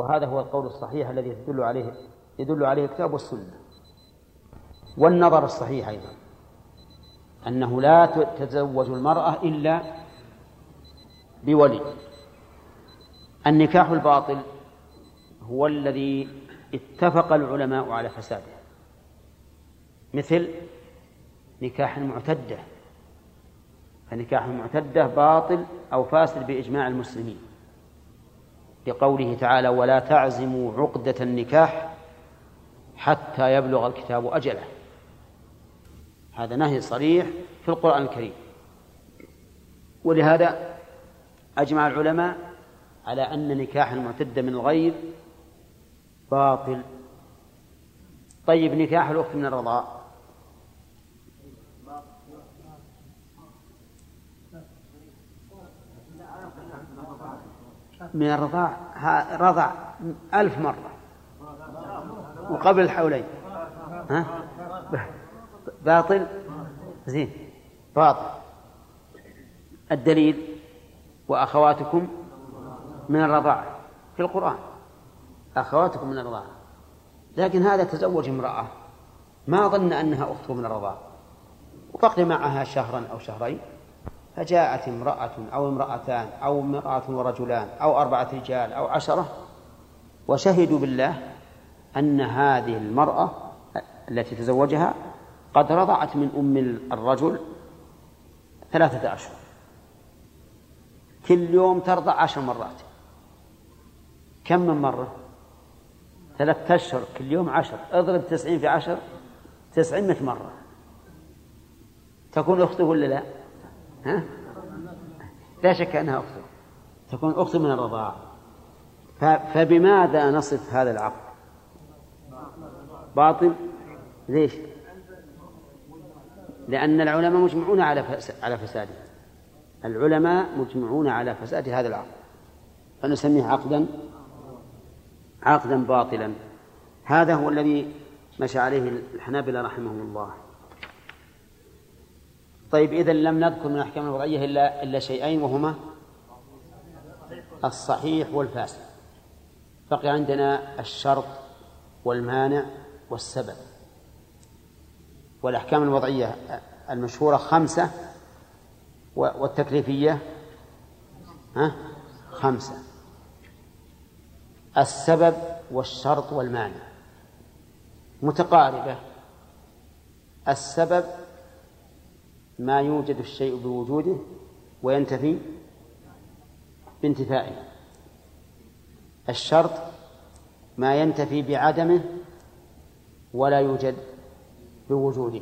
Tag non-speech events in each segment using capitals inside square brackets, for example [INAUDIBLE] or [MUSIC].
وهذا هو القول الصحيح الذي يدل عليه يدل عليه الكتاب والسنة والنظر الصحيح أيضا أنه لا تتزوج المرأة إلا بولي. النكاح الباطل هو الذي اتفق العلماء على فساده. مثل نكاح المعتدة فنكاح المعتدة باطل أو فاسد بإجماع المسلمين. لقوله تعالى ولا تعزموا عقدة النكاح حتى يبلغ الكتاب أجله. هذا نهي صريح في القرآن الكريم. ولهذا أجمع العلماء على أن نكاح المعتدة من الغير باطل. طيب نكاح الأخت من الرضاء من الرضاع رضع ألف مرة. وقبل الحولين ها؟ باطل؟ زين. باطل. الدليل وأخواتكم من الرضاعة في القرآن. أخواتكم من الرضاعة لكن هذا تزوج امرأة. ما ظن أنها أخته من الرضاعة وبقي معها شهرا أو شهرين. فجاءت امرأة أو امرأتان أو امرأة ورجلان أو أربعة رجال أو عشرة وشهدوا بالله أن هذه المرأة التي تزوجها قد رضعت من أم الرجل ثلاثة أشهر كل يوم ترضع عشر مرات. كم من مرة؟ ثلاثة أشهر كل يوم عشر. اضرب تسعين في عشر تسعين مرة. تكون أخته ولا لا؟ ها؟ لا شك أنها أخته تكون أخته من الرضاعة فبماذا نصف هذا العقد باطل؟ ليش؟ لأن العلماء مجمعون على على فساده. العلماء مجمعون على فساد هذا العقد فنسميه عقدا عقدا باطلا. هذا هو الذي مشى عليه الحنابلة رحمهم الله. طيب إذا لم نذكر من الأحكام الوضعية إلا إلا شيئين وهما الصحيح والفاسد. بقي عندنا الشرط والمانع والسبب. والأحكام الوضعية المشهورة خمسة والتكليفية ها؟ خمسة. السبب والشرط والمانع. متقاربة. السبب ما يوجد الشيء بوجوده وينتفي بانتفائه. الشرط ما ينتفي بعدمه ولا يوجد بوجوده.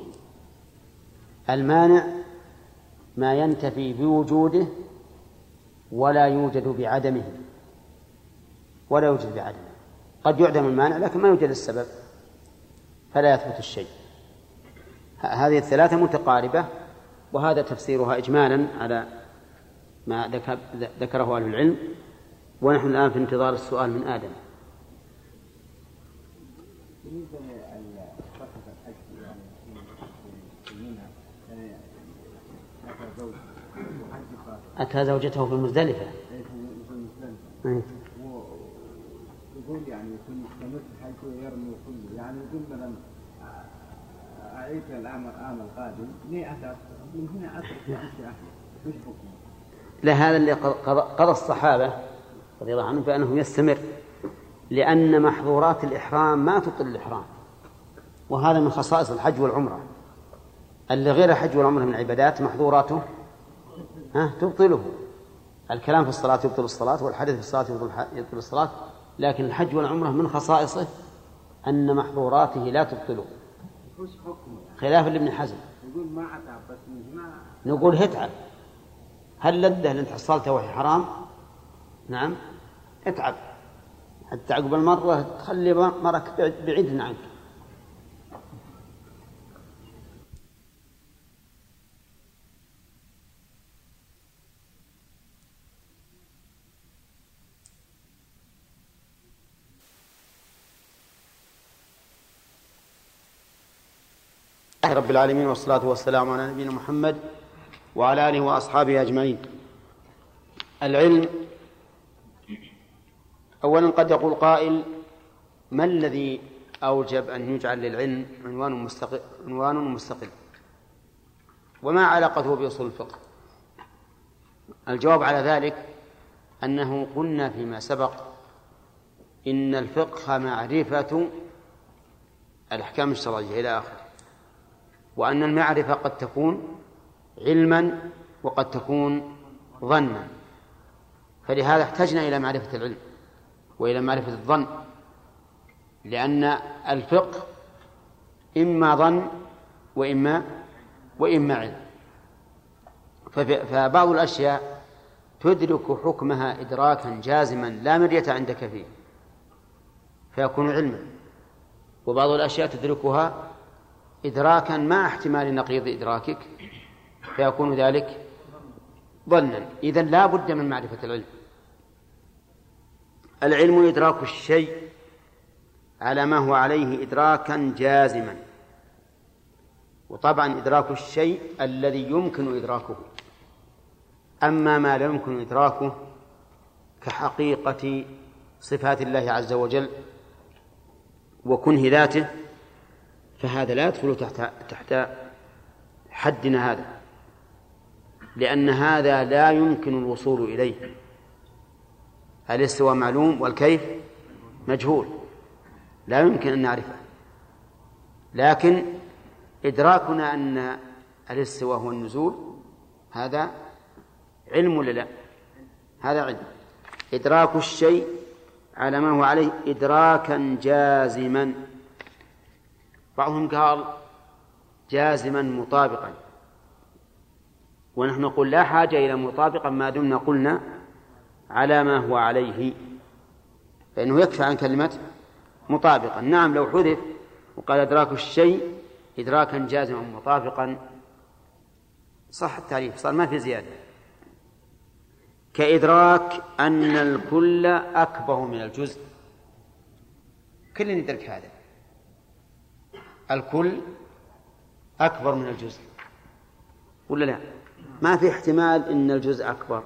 المانع ما ينتفي بوجوده ولا يوجد بعدمه. ولا يوجد بعدمه. قد يعدم المانع لكن ما يوجد السبب. فلا يثبت الشيء. هذه الثلاثة متقاربة. وهذا تفسيرها إجمالا على ما ذكره أهل العلم ونحن الآن في انتظار السؤال من آدم. أتى زوجته في مزدلفة إيه. يقول يعني يكون مستمر حيث يرمي كله يعني يقول مثلا العام العام القادم ليه أتى؟ من هنا؟ لا هذا اللي قضى الصحابة رضي الله عنهم بأنه يستمر لأن محظورات الإحرام ما تبطل الإحرام. وهذا من خصائص الحج والعمرة. اللي غير الحج والعمرة من عبادات محظوراته ها تبطله. الكلام في الصلاة يبطل الصلاة والحديث في الصلاة يبطل, يبطل الصلاة. لكن الحج والعمرة من خصائصه أن محظوراته لا تبطله. خلافا لابن حزم. يقول ما أتعب بس ما نقول اتعب. هل لده اللي أنت حصلته وهي حرام؟ نعم. اتعب. حتى عقب المرة تخلي مرك بعيد عنك رب العالمين والصلاة والسلام على نبينا محمد وعلى آله وأصحابه أجمعين. العلم أولا قد يقول قائل ما الذي أوجب أن يجعل للعلم عنوان مستقل عنوان مستقل؟ وما علاقته بأصول الفقه؟ الجواب على ذلك أنه قلنا فيما سبق إن الفقه معرفة الأحكام الشرعية إلى آخره. وأن المعرفة قد تكون علما وقد تكون ظنا. فلهذا احتجنا إلى معرفة العلم وإلى معرفة الظن لأن الفقه إما ظن وإما وإما علم. فبعض الأشياء تدرك حكمها إدراكا جازما لا مرية عندك فيه فيكون علما. وبعض الأشياء تدركها إدراكا مع احتمال نقيض إدراكك فيكون ذلك ظنا. إذا لا بد من معرفة العلم. العلم إدراك الشيء على ما هو عليه إدراكا جازما. وطبعا إدراك الشيء الذي يمكن إدراكه. أما ما لا يمكن إدراكه كحقيقة صفات الله عز وجل وكنه ذاته فهذا لا يدخل تحت تحت حدنا هذا لأن هذا لا يمكن الوصول إليه. الاستواء معلوم والكيف؟ مجهول. لا يمكن أن نعرفه. لكن إدراكنا أن الاستواء هو النزول هذا علم ولا لا؟ هذا علم. إدراك الشيء على ما هو عليه إدراكا جازما. بعضهم قال جازما مطابقا. ونحن نقول لا حاجة إلى مطابقا ما دمنا قلنا على ما هو عليه. فإنه يكفي عن كلمة مطابقا نعم لو حذف وقال إدراك الشيء إدراكا جازما مطابقا. صح التعريف صار ما في زيادة. كإدراك أن الكل أكبر من الجزء. كل يدرك هذا. الكل أكبر من الجزء. ولا لا؟ ما في احتمال أن الجزء أكبر.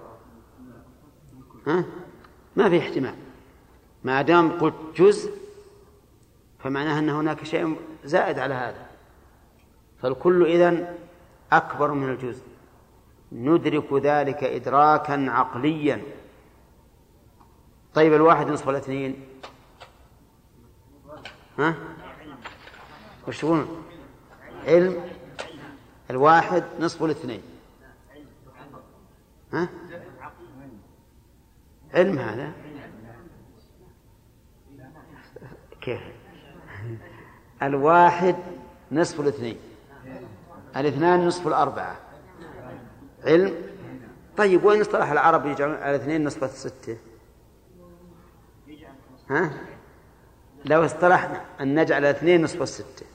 ها؟ ما في احتمال. ما دام قلت جزء فمعناه أن هناك شيء زائد على هذا. فالكل إذن أكبر من الجزء. ندرك ذلك إدراكا عقليا. طيب الواحد نصف الاثنين. ها؟ وش تقولون علم الواحد نصف الاثنين. ها؟ علم هذا؟ كيف؟ الواحد نصف الاثنين. الاثنان نصف الأربعة. علم؟ طيب وين اصطلح العرب يجعلون الاثنين نصف الستة؟ ها؟ لو اصطلحنا أن نجعل الاثنين نصف الستة.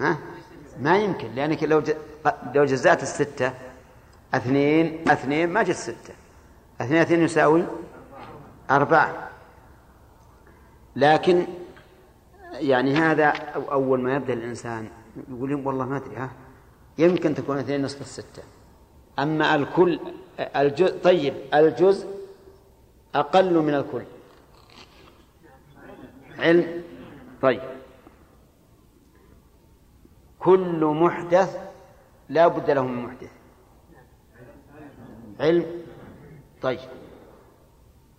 ها؟ ما يمكن لأنك لو لو جزأت الستة اثنين اثنين ما جت ستة. اثنين اثنين يساوي أربعة. لكن يعني هذا أول ما يبدأ الإنسان يقول والله ما أدري ها؟ يمكن تكون اثنين نصف الستة. أما الكل الجزء طيب الجزء أقل من الكل. علم؟ طيب. كل محدث لا بد له من محدث. علم؟ طيب.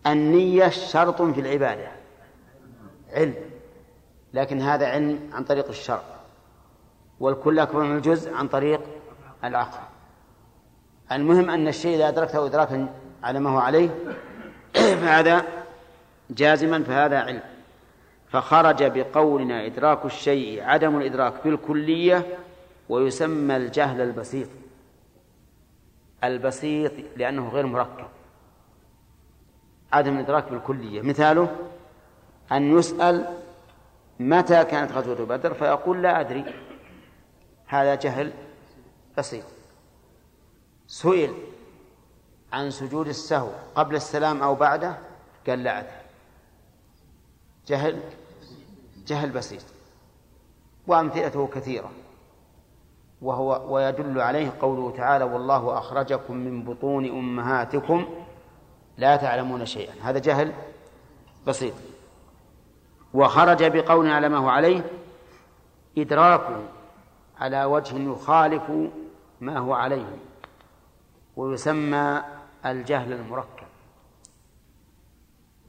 النية شرط في العبادة. علم. لكن هذا علم عن طريق الشرع. والكل أكبر من الجزء عن طريق العقل. المهم أن الشيء إذا أدركته إدراكا على ما هو عليه [CLEARS THROAT] فهذا جازما فهذا علم. فخرج بقولنا إدراك الشيء عدم الإدراك بالكلية ويسمى الجهل البسيط. البسيط لأنه غير مركب. عدم الإدراك بالكلية. مثاله أن يسأل متى كانت غزوة بدر فيقول لا أدري. هذا جهل بسيط. سئل عن سجود السهو قبل السلام أو بعده؟ قال لا أدري. جهل جهل بسيط وأمثلته كثيرة وهو ويدل عليه قوله تعالى والله أخرجكم من بطون أمهاتكم لا تعلمون شيئا. هذا جهل بسيط. وخرج بقول على ما هو عليه إدراكه على وجه يخالف ما هو عليه. ويسمى الجهل المركب.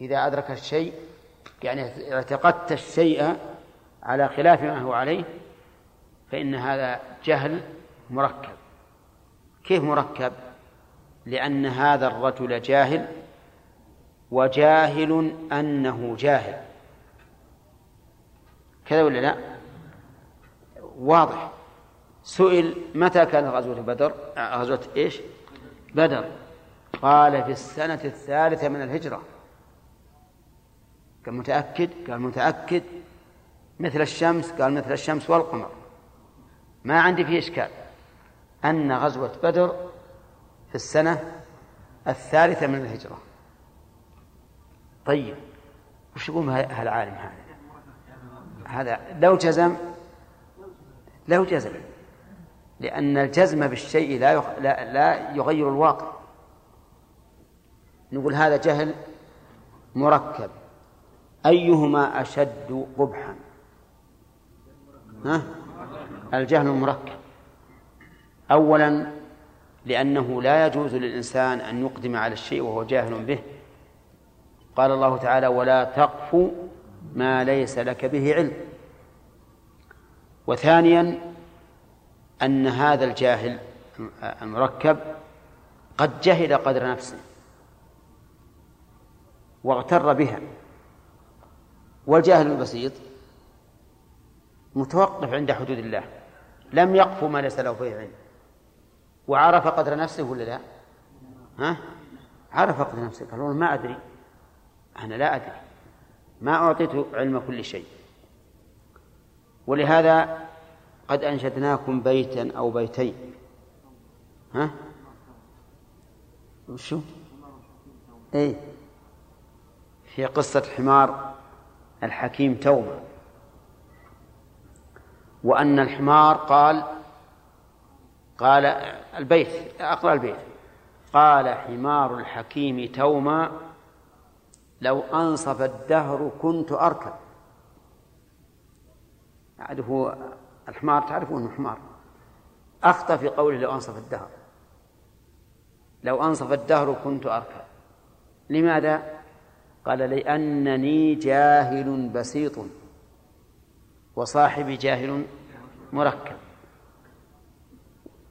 إذا أدرك الشيء يعني اعتقدت الشيء على خلاف ما هو عليه فإن هذا جهل مركب. كيف مركب؟ لأن هذا الرجل جاهل وجاهل أنه جاهل. كذا ولا لا؟ واضح. سئل متى كانت غزوة بدر؟ غزوة إيش؟ بدر. قال في السنة الثالثة من الهجرة. قال متأكد قال متأكد. مثل الشمس قال مثل الشمس والقمر. ما عندي فيه إشكال. أن غزوة بدر في السنة الثالثة من الهجرة. طيب وش يقول هالعالم هذا؟ هذا لو جزم لو جزم. لأن الجزم بالشيء لا لا, لا يغير الواقع. نقول هذا جهل مركب. أيهما أشد قبحا؟ ها؟ الجهل المركب. أولا لأنه لا يجوز للإنسان أن يقدم على الشيء وهو جاهل به. قال الله تعالى ولا تقف ما ليس لك به علم. وثانيا أن هذا الجاهل المركب قد جهل قدر نفسه واغتر بها. والجاهل البسيط متوقف عند حدود الله لم يقف ما ليس له فيه علم وعرف قدر نفسه ولا لا؟ ها؟ عرف قدر نفسه قال ما أدري أنا لا أدري ما أعطيت علم كل شيء ولهذا قد أنشدناكم بيتا أو بيتين ها؟ وشو؟ إيه في قصة حمار الحكيم توبة. وأن الحمار قال قال البيت أقرأ البيت. قال حمار الحكيم توما لو أنصف الدهر كنت أركب. يعني هو الحمار تعرفون حمار. أخطأ في قوله لو أنصف الدهر. لو أنصف الدهر كنت أركب. لماذا؟ قال لأنني جاهل بسيط وصاحبي جاهل مركب.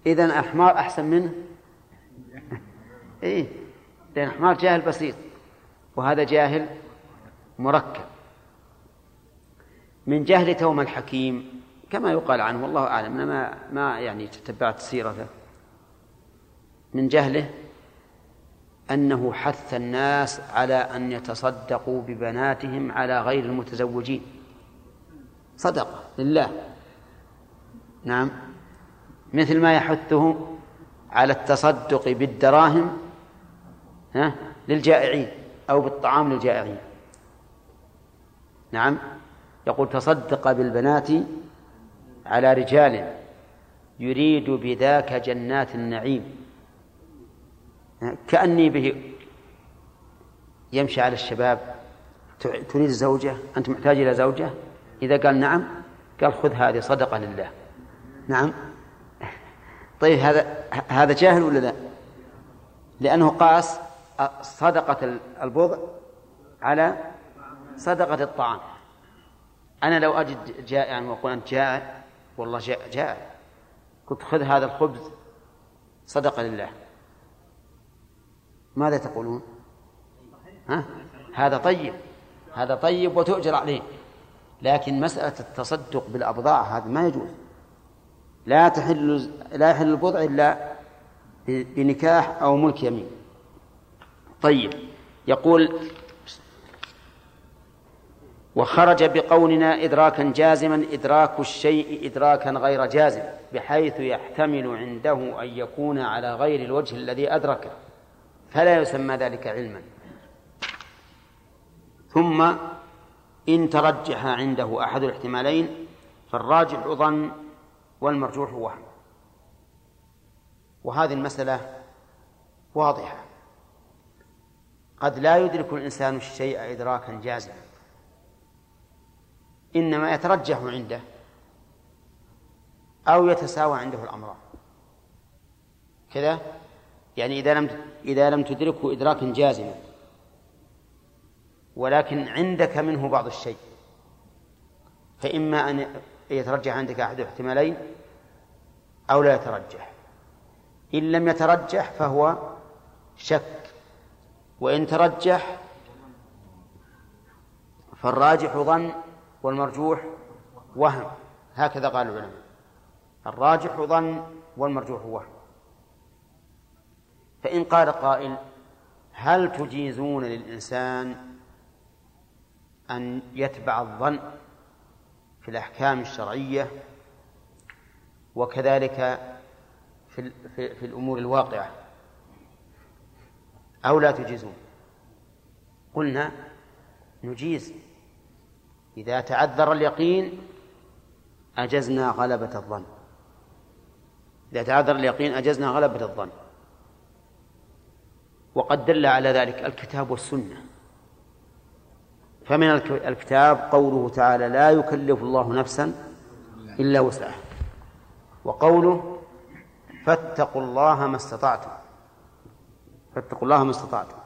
إذن الحمار أحسن منه إيه؟ لأن الحمار جاهل بسيط وهذا جاهل مركب. من جهل توم الحكيم كما يقال عنه والله أعلم أنا ما ما يعني تتبعت سيرته. من جهله أنه حث الناس على أن يتصدقوا ببناتهم على غير المتزوجين. صدقة لله. نعم. مثل ما يحثه على التصدق بالدراهم ها للجائعين أو بالطعام للجائعين. نعم. يقول تصدق بالبنات على رجال يريد بذاك جنات النعيم. كأني به يمشي على الشباب. تريد زوجة؟ أنت محتاج إلى زوجة؟ إذا قال نعم قال خذ هذه صدقة لله. نعم. [LAUGHS] طيب هذا هذا جاهل ولا لا؟ لأنه قاس صدقة البضع على صدقة الطعام. أنا لو أجد جائعا وأقول أنت جائع والله جائع. قلت خذ هذا الخبز صدقة لله. ماذا تقولون؟ ها؟ هذا طيب. هذا طيب وتؤجر عليه. لكن مسألة التصدق بالأبضاع هذا ما يجوز. لا تحل لا يحل البضع إلا بنكاح أو ملك يمين. طيب. يقول وخرج بقولنا إدراكا جازما إدراك الشيء إدراكا غير جازم بحيث يحتمل عنده أن يكون على غير الوجه الذي أدركه. فلا يسمى ذلك علما. ثم إن ترجح عنده أحد الاحتمالين فالراجح ظن والمرجوح وهم. وهذه المسألة واضحة. قد لا يدرك الإنسان الشيء إدراكا جازما. إنما يترجح عنده أو يتساوى عنده الأمران. كذا؟ يعني إذا لم إذا لم تدركه إدراكا جازما ولكن عندك منه بعض الشيء. فإما أن يترجح عندك أحد الاحتمالين أو لا يترجح. إن لم يترجح فهو شك. وإن ترجح فالراجح ظن والمرجوح وهم. هكذا قال العلماء. الراجح ظن والمرجوح وهم. فإن قال قائل هل تجيزون للإنسان أن يتبع الظن في الأحكام الشرعية وكذلك في, في, في الأمور الواقعة أو لا تجيزون؟ قلنا نجيز. إذا تعذر اليقين أجزنا غلبة الظن. إذا تعذر اليقين أجزنا غلبة الظن. وقد دل على ذلك الكتاب والسنة. فمن الكتاب قوله تعالى لا يكلف الله نفسا إلا وسعها. وقوله فاتقوا الله ما استطعتم. فاتقوا الله ما استطعتم.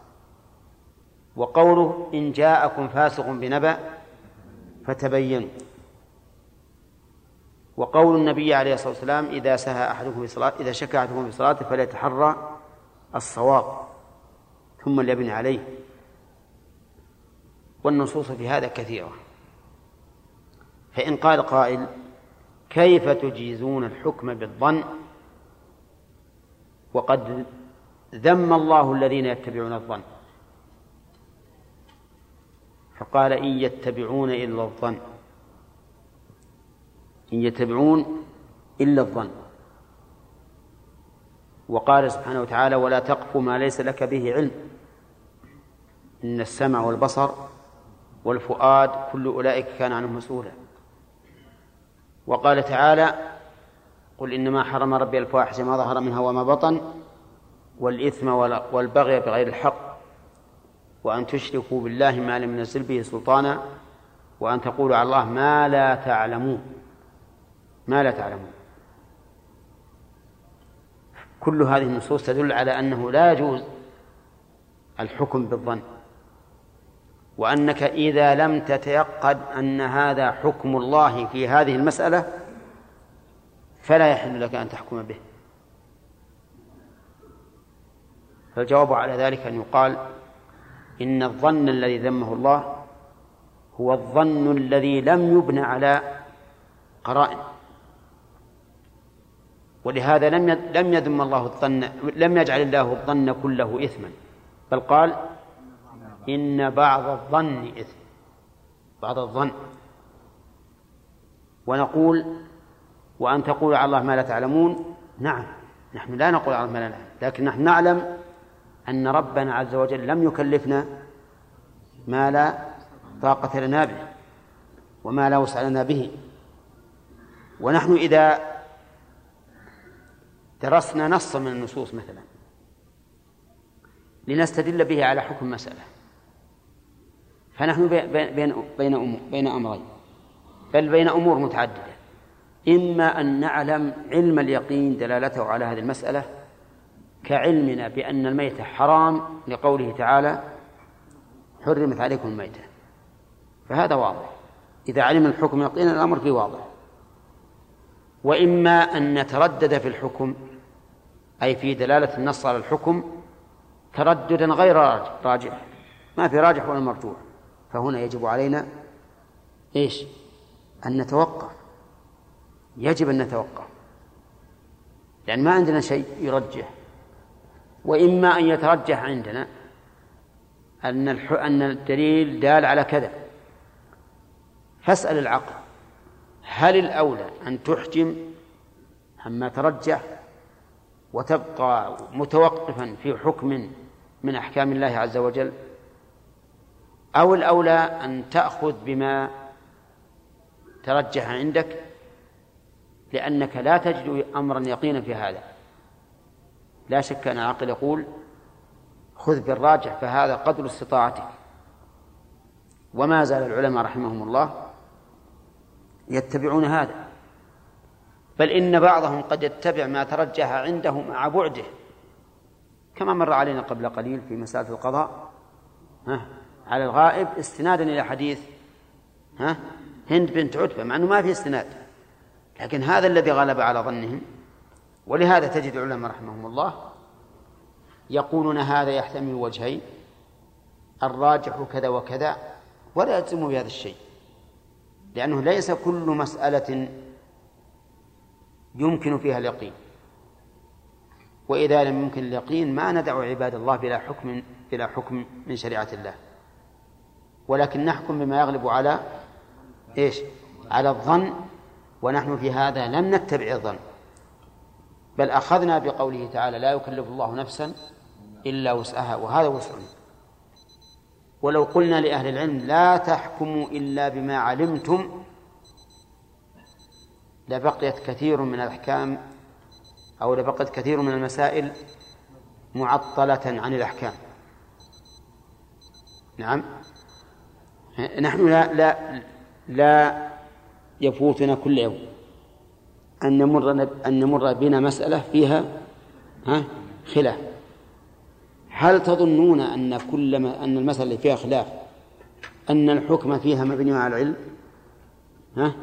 وقوله إن جاءكم فاسق بنبأ فتبينوا. وقول النبي عليه الصلاة والسلام إذا سهى أحدكم في صلاة إذا شك أحدكم في صلاته فليتحرى الصواب. ثم ليبني عليه. والنصوص في هذا كثيرة. فإن قال قائل كيف تجيزون الحكم بالظن؟ وقد ذم الله الذين يتبعون الظن. فقال إن يتبعون إلا الظن. إن يتبعون إلا الظن. وقال سبحانه وتعالى ولا تقف ما ليس لك به علم. إن السمع والبصر والفؤاد كل أولئك كان عنه مسؤولا. وقال تعالى قل إنما حرم ربي الفواحش ما ظهر منها وما بطن والإثم والبغي بغير الحق وأن تشركوا بالله ما لم ينزل به سلطانا وأن تقولوا على الله ما لا تعلمون. ما لا تعلمون. كل هذه النصوص تدل على أنه لا يجوز الحكم بالظن. وأنك إذا لم تتيقن أن هذا حكم الله في هذه المسألة فلا يحل لك أن تحكم به. فالجواب على ذلك أن يقال إن الظن الذي ذمه الله هو الظن الذي لم يبنى على قرائن. ولهذا لم لم يذم الله الظن لم يجعل الله الظن كله إثما. بل قال إن بعض الظن إثم. بعض الظن. ونقول وأن تقولوا على الله ما لا تعلمون نعم نحن لا نقول على الله ما لا نعلم لكن نحن نعلم أن ربنا عز وجل لم يكلفنا ما لا طاقة لنا به وما لا وسع لنا به. ونحن إذا درسنا نصا من النصوص مثلا لنستدل به على حكم مسألة. فنحن بين بين بين أمرين. بل بين أمور متعددة. إما أن نعلم علم اليقين دلالته على هذه المسألة كعلمنا بأن الميتة حرام لقوله تعالى حرمت عليكم الميتة فهذا واضح. إذا علم الحكم يقينا الأمر فيه واضح. وإما أن نتردد في الحكم أي في دلالة النص على الحكم ترددا غير راجح. ما في راجح ولا مرجوح. فهنا يجب علينا إيش؟ أن نتوقف. يجب أن نتوقف. لأن ما عندنا شيء يرجح. وإما أن يترجح عندنا أن أن الدليل دال على كذا. فاسأل العقل. هل الأولى أن تحجم عما ترجح وتبقى متوقفا في حكم من أحكام الله عز وجل؟ أو الأولى أن تأخذ بما ترجح عندك لأنك لا تجد أمرا يقينا في هذا. لا شك أن العقل يقول خذ بالراجح فهذا قدر استطاعتك. وما زال العلماء رحمهم الله يتبعون هذا. بل إن بعضهم قد يتبع ما ترجح عنده مع بعده كما مر علينا قبل قليل في مسألة القضاء. ها؟ على الغائب استنادا إلى حديث ها هند بنت عتبة مع أنه ما في استناد. لكن هذا الذي غلب على ظنهم ولهذا تجد العلماء رحمهم الله يقولون هذا يحتمل وجهين الراجح كذا وكذا ولا يلزم بهذا الشيء. لأنه ليس كل مسألة يمكن فيها اليقين. وإذا لم يمكن اليقين ما ندع عباد الله بلا حكم بلا حكم من شريعة الله. ولكن نحكم بما يغلب على إيش؟ على الظن ونحن في هذا لم نتبع الظن. بل أخذنا بقوله تعالى لا يكلف الله نفسا إلا وسعها. وهذا وسع. ولو قلنا لأهل العلم لا تحكموا إلا بما علمتم لبقيت كثير من الأحكام أو لبقيت كثير من المسائل معطلة عن الأحكام. نعم؟ نحن لا لا لا يفوتنا كل يوم أن نمر أن نمر بنا مسألة فيها ها خلاف. هل تظنون أن كل ما أن المسألة اللي فيها خلاف أن الحكم فيها مبني على العلم؟ ها؟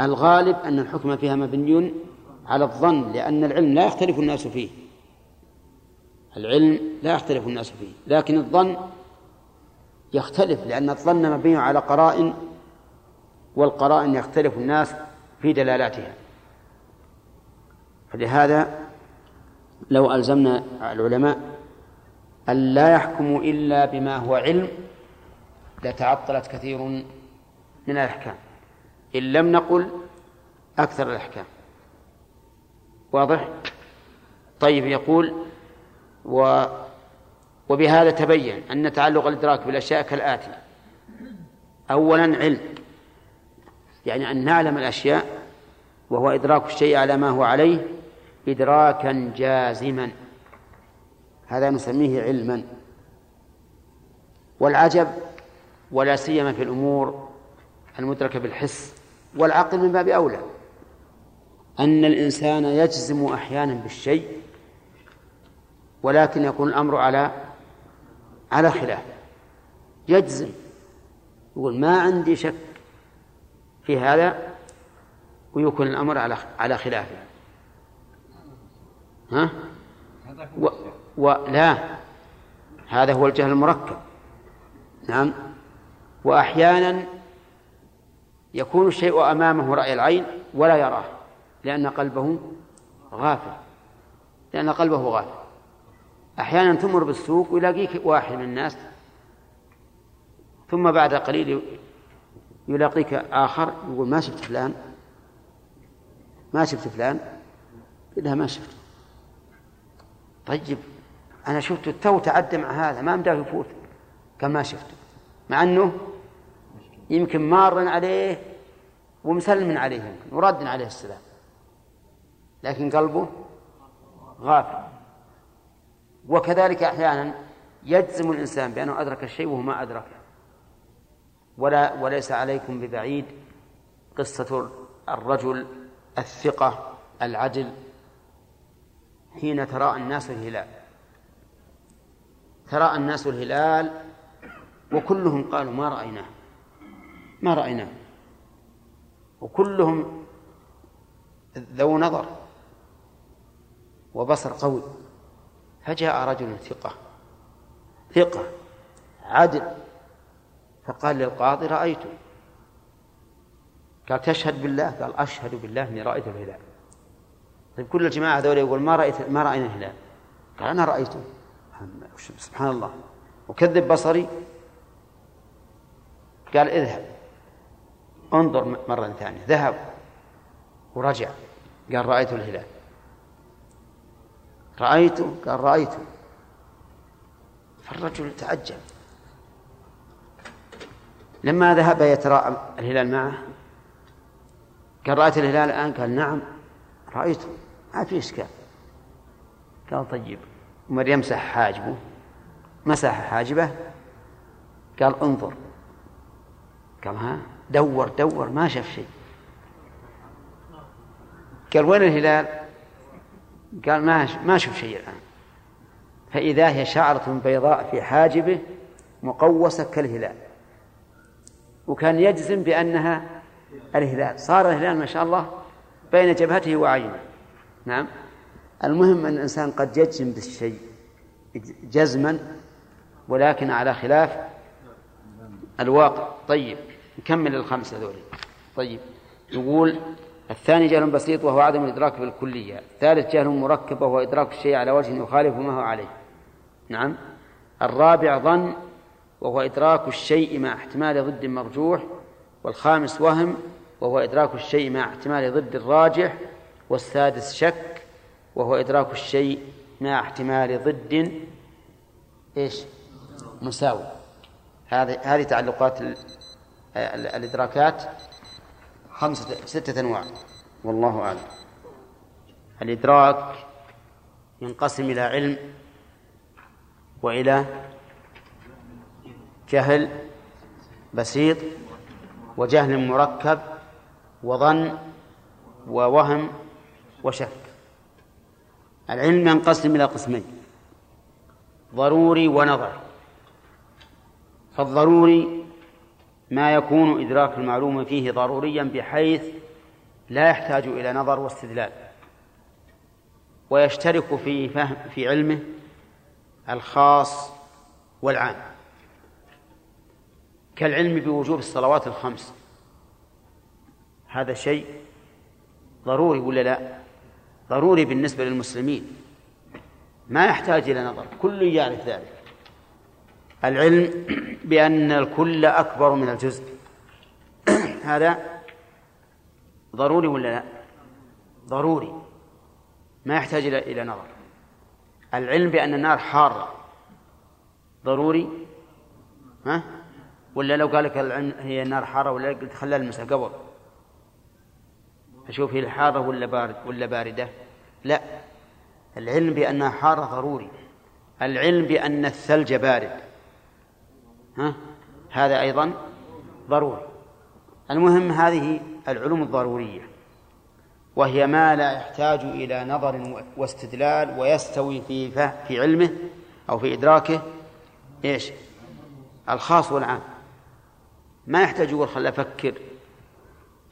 الغالب أن الحكم فيها مبني على الظن لأن العلم لا يختلف الناس فيه. العلم لا يختلف الناس فيه لكن الظن يختلف لأن الظن مبني على قرائن والقرائن يختلف الناس في دلالاتها. فلهذا لو ألزمنا العلماء أن لا يحكموا إلا بما هو علم لتعطلت كثير من الأحكام. إن لم نقل أكثر الأحكام. واضح؟ طيب يقول و وبهذا تبين أن تعلق الإدراك بالأشياء كالآتي. أولا علم. يعني أن نعلم الأشياء وهو إدراك الشيء على ما هو عليه إدراكا جازما. هذا نسميه علما. والعجب ولا سيما في الأمور المدركة بالحس والعقل من باب أولى. أن الإنسان يجزم أحيانا بالشيء ولكن يكون الأمر على على خلاف. يجزم. يقول ما عندي شك في هذا ويكون الأمر على على خلافه. ها؟ و... ولا هذا هو الجهل المركب. نعم. وأحيانا يكون الشيء أمامه رأي العين ولا يراه لأن قلبه غافل. لأن قلبه غافل. أحيانا تمر بالسوق ويلاقيك واحد من الناس ثم بعد قليل يلاقيك آخر يقول ما شفت فلان؟ ما شفت فلان؟ لا ما شفت. طيب أنا شفته تو تعدى مع هذا ما مداه يفوت. كان ما شفته مع أنه يمكن مار عليه ومسلم عليه يمكن ورد عليه السلام. لكن قلبه غافل. وكذلك أحيانا يجزم الإنسان بأنه أدرك الشيء وهو ما أدركه. ولا وليس عليكم ببعيد قصة الرجل الثقة العدل حين تراءى الناس الهلال. تراءى الناس الهلال وكلهم قالوا ما رأيناه. ما رأيناه. وكلهم ذو نظر وبصر قوي. فجاء رجل ثقة ثقة عدل فقال للقاضي رأيته قال تشهد بالله؟ قال أشهد بالله إني رأيت الهلال. طيب كل الجماعة هذول يقول ما رأيت ما رأينا الهلال. قال أنا رأيته. سبحان الله. وكذب بصري. قال اذهب انظر مرة ثانية. ذهب ورجع. قال رأيت الهلال. رأيته؟ قال رأيته. فالرجل تعجب. لما ذهب يتراءى الهلال معه قال رأيت الهلال الآن؟ قال نعم رأيته. ما في إشكال. قال طيب عمر يمسح حاجبه؟ مسح حاجبه؟ قال انظر. قال ها دور دور ما شاف شيء. قال وين الهلال؟ قال ما ما أشوف شيء الآن. فإذا هي شعرة بيضاء في حاجبه مقوسة كالهلال. وكان يجزم بأنها الهلال. صار الهلال ما شاء الله بين جبهته وعينه نعم. المهم أن الإنسان قد يجزم بالشيء جزما ولكن على خلاف الواقع. طيب نكمل الخمسة ذولي. طيب يقول الثاني جهل بسيط وهو عدم الإدراك بالكلية. الثالث جهل مركب وهو إدراك الشيء على وجه يخالف ما هو عليه. نعم. الرابع ظن وهو إدراك الشيء مع احتمال ضد مرجوح. والخامس وهم وهو إدراك الشيء مع احتمال ضد الراجح. والسادس شك وهو إدراك الشيء مع احتمال ضد إيش؟ مساوي. هذه هذه تعلقات الإدراكات. خمسة ستة أنواع. والله أعلم. الإدراك ينقسم إلى علم وإلى جهل بسيط وجهل مركب وظن ووهم وشك. العلم ينقسم إلى قسمين ضروري ونظري. فالضروري ما يكون إدراك المعلوم فيه ضروريا بحيث لا يحتاج إلى نظر واستدلال. ويشترك في فهم في علمه الخاص والعام. كالعلم بوجوب الصلوات الخمس. هذا شيء ضروري ولا لا؟ ضروري بالنسبة للمسلمين. ما يحتاج إلى نظر. كل يعرف ذلك. العلم بأن الكل أكبر من الجزء. [CLEARS THROAT] هذا ضروري ولا لا؟ ضروري. ما يحتاج إلى إلى نظر. العلم بأن النار حارة. ضروري؟ ها؟ ولا لو قال لك العلم هي النار حارة ولا قلت خلال المسألة قبل؟ أشوف هي الحارة ولا بارد ولا باردة؟ لا. العلم بأنها حارة ضروري. العلم بأن الثلج بارد. ها؟ هذا أيضا ضروري. المهم هذه العلوم الضرورية وهي ما لا يحتاج إلى نظر واستدلال ويستوي في في علمه أو في إدراكه. إيش؟ الخاص والعام. ما يحتاج يقول خل أفكر.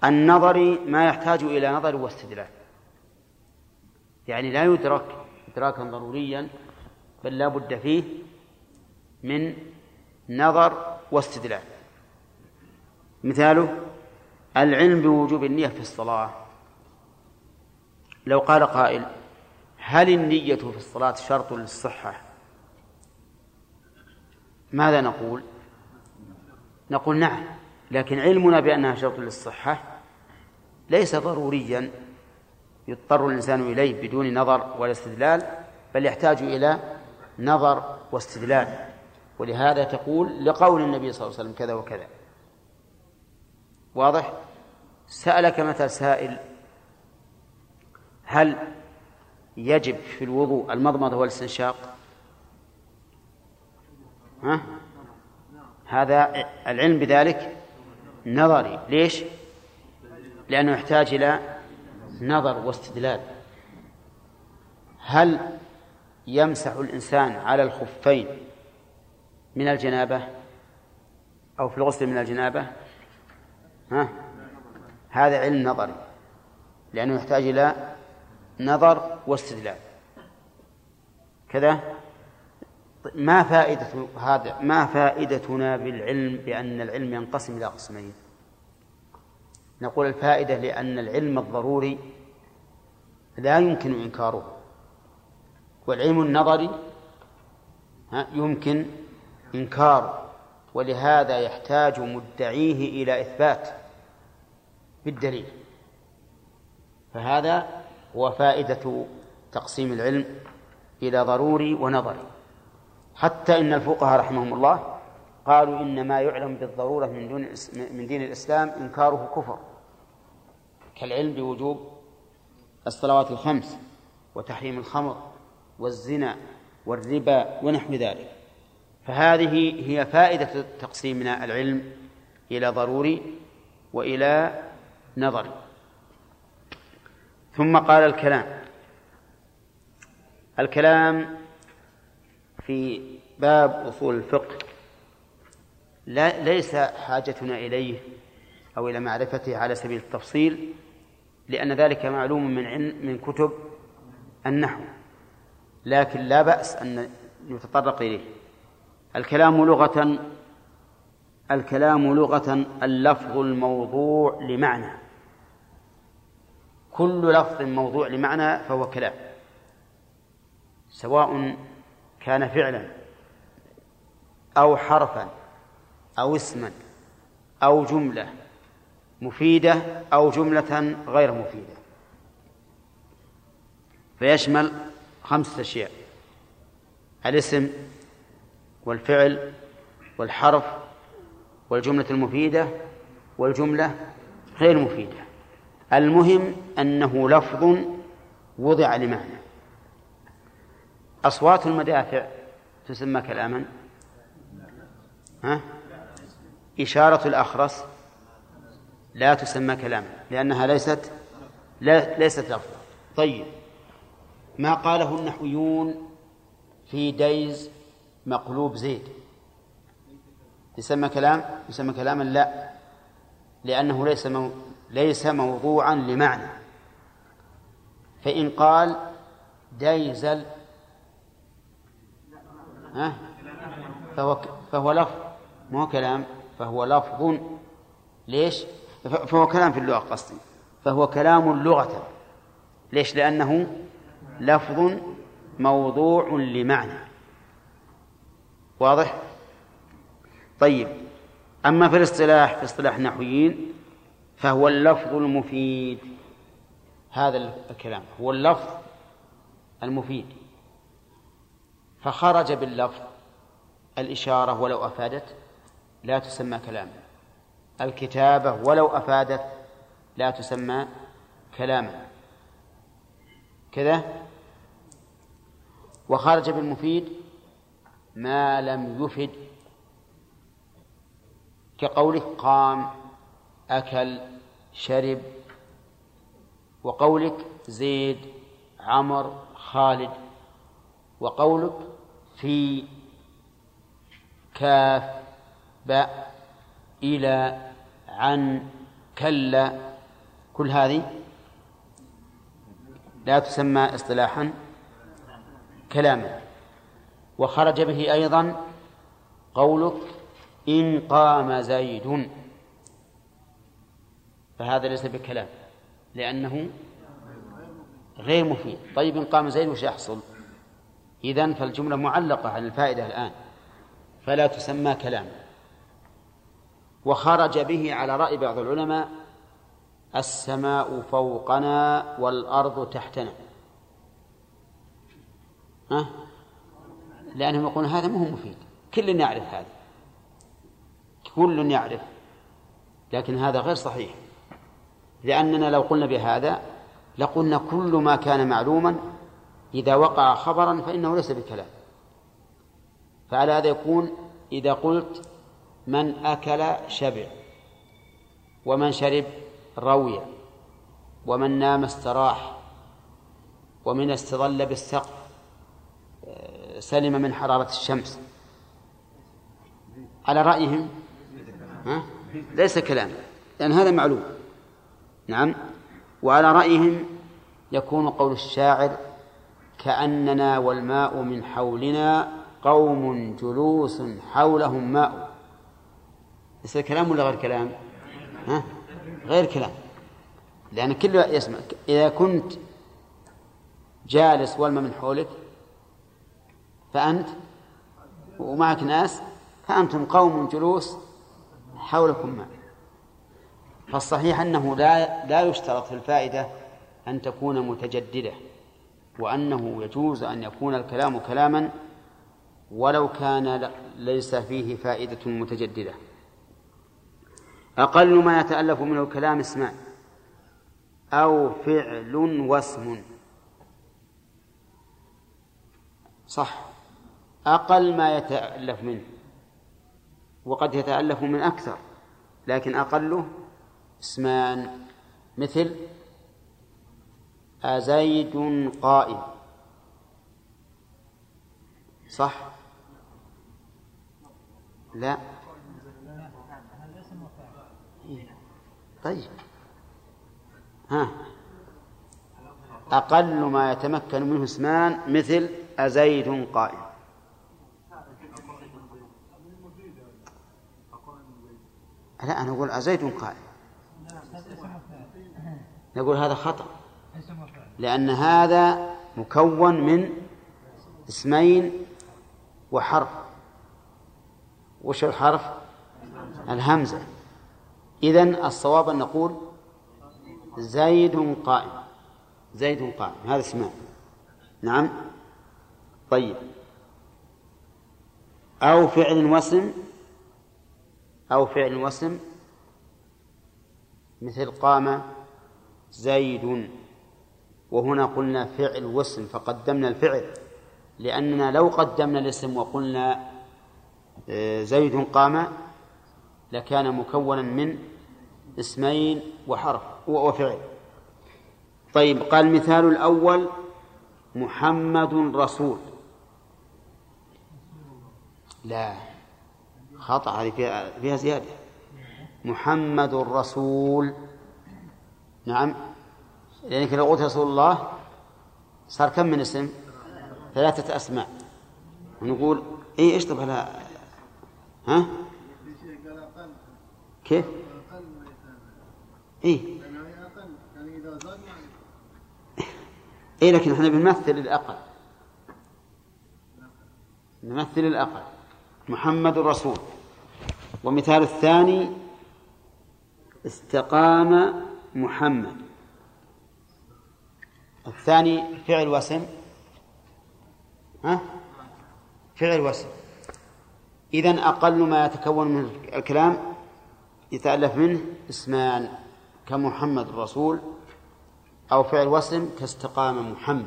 النظري ما يحتاج إلى نظر واستدلال. يعني لا يدرك إدراكا ضروريا بل لا بد فيه من نظر واستدلال. مثاله العلم بوجوب النية في الصلاة. لو قال قائل هل النية في الصلاة شرط للصحة؟ ماذا نقول؟ نقول نعم لكن علمنا بأنها شرط للصحة ليس ضروريا يضطر الإنسان إليه بدون نظر ولا استدلال بل يحتاج إلى نظر واستدلال. ولهذا تقول لقول النبي صلى الله عليه وسلم كذا وكذا. واضح؟ سألك مثل سائل هل يجب في الوضوء المضمضة والاستنشاق؟ ها؟ هذا العلم بذلك نظري. ليش؟ لأنه يحتاج إلى نظر واستدلال. هل يمسح الإنسان على الخفين من الجنابة؟ أو في الغسل من الجنابة؟ ها؟ هذا علم نظري لأنه يحتاج إلى نظر واستدلال. كذا؟ ما فائدة هذا ما فائدتنا بالعلم بأن العلم ينقسم إلى قسمين؟ نقول الفائدة لأن العلم الضروري لا يمكن إنكاره والعلم النظري يمكن إنكار ولهذا يحتاج مدعيه إلى إثبات بالدليل. فهذا هو فائدة تقسيم العلم إلى ضروري ونظري. حتى إن الفقهاء رحمهم الله قالوا إن ما يعلم بالضرورة من دون من دين الإسلام إنكاره كفر. كالعلم بوجوب الصلوات الخمس وتحريم الخمر والزنا والربا ونحو ذلك. فهذه هي فائدة تقسيمنا العلم إلى ضروري وإلى نظري ثم قال الكلام. الكلام في باب أصول الفقه لا ليس حاجتنا إليه أو إلى معرفته على سبيل التفصيل لأن ذلك معلوم من من كتب النحو لكن لا بأس أن نتطرق إليه. الكلام لغة الكلام لغة اللفظ الموضوع لمعنى. كل لفظ موضوع لمعنى فهو كلام. سواء كان فعلا أو حرفا أو اسما أو جملة مفيدة أو جملة غير مفيدة. فيشمل خمسة أشياء. الاسم والفعل والحرف والجملة المفيدة والجملة غير مفيدة. المهم أنه لفظ وضع لمعنى. أصوات المدافع تسمى كلاما. ها؟ إشارة الأخرس لا تسمى كلاما لأنها ليست لا ليست لفظا. طيب ما قاله النحويون في ديز مقلوب زيد. يسمى كلام يسمى كلاما لا. لأنه ليس مو ليس موضوعا لمعنى. فإن قال ديزل ها؟ فهو فهو لفظ. مو كلام فهو لفظ. ليش؟ فهو كلام في اللغة قصدي. فهو كلام لغة. ليش؟ لأنه لفظ موضوع لمعنى. واضح؟ طيب أما في الاصطلاح في اصطلاح النحويين فهو اللفظ المفيد. هذا الكلام هو اللفظ المفيد. فخرج باللفظ الإشارة ولو أفادت لا تسمى كلاما. الكتابة ولو أفادت لا تسمى كلاما. كذا؟ وخرج بالمفيد ما لم يفد كقولك قام أكل شرب وقولك زيد عمر خالد وقولك في كاف باء إلى عن كلا كل هذه لا تسمى اصطلاحا كلاما. وخرج به أيضا قولك إن قام زيد. فهذا ليس بكلام لأنه غير مفيد. طيب إن قام زيد وش يحصل؟ إذن فالجملة معلقة على الفائدة الآن فلا تسمى كلاما وخرج به على رأي بعض العلماء السماء فوقنا والأرض تحتنا. ها؟ لأنهم يقولون هذا ما هو مفيد. كل يعرف هذا. كل يعرف. لكن هذا غير صحيح. لأننا لو قلنا بهذا لقلنا كل ما كان معلوما إذا وقع خبرا فإنه ليس بكلام فعلى هذا يكون إذا قلت من أكل شبع ومن شرب روي ومن نام استراح ومن استظل بالسقف سلم من حرارة الشمس. على رأيهم؟ ها؟ ليس كلام. لأن هذا معلوم. نعم. وعلى رأيهم يكون قول الشاعر كأننا والماء من حولنا قوم جلوس حولهم ماء. ليس كلام ولا غير كلام؟ ها؟ غير كلام. لأن كل يسمع. إذا كنت جالس والماء من حولك فأنت ومعك ناس فأنتم قوم جلوس حولكم ماء فالصحيح أنه لا لا يشترط في الفائدة أن تكون متجددة وأنه يجوز أن يكون الكلام كلاما ولو كان ليس فيه فائدة متجددة. أقل ما يتألف منه الكلام اسمان أو فعل واسم. صح. أقل ما يتألف منه. وقد يتألف من أكثر لكن أقله اسمان. مثل أزيد قائم. صح؟ لا. طيب. ها. أقل ما يتمكن منه اسمان مثل أزيد قائم. لا أنا أقول أزيد قائم نقول هذا خطأ. لأن هذا مكون من اسمين وحرف. وش الحرف؟ الهمزة. إذن الصواب أن نقول زيد قائم. زيد قائم. هذا اسمان نعم؟ طيب. أو فعل وسم أو فعل وسم مثل قام زيد. وهنا قلنا فعل واسم فقدمنا الفعل لأننا لو قدمنا الاسم وقلنا آه، زيد قام لكان مكونا من اسمين وحرف وفعل. طيب قال المثال الأول محمد رسول. لا. خطأ هذه فيها, فيها زيادة. محمد رسول نعم. لأنك لو قلت رسول الله صار كم من اسم؟ ثلاثة أسماء. ونقول إيه إيش طب لا ها؟ كيف؟ إيه. إيه لكن إحنا بنمثل الأقل. نمثل الأقل. محمد رسول ومثال الثاني استقام محمد. الثاني فعل وسم ها؟ فعل وسم إذن أقل ما يتكون من الكلام يتألف منه اسمان كمحمد الرسول أو فعل وسم كاستقام محمد.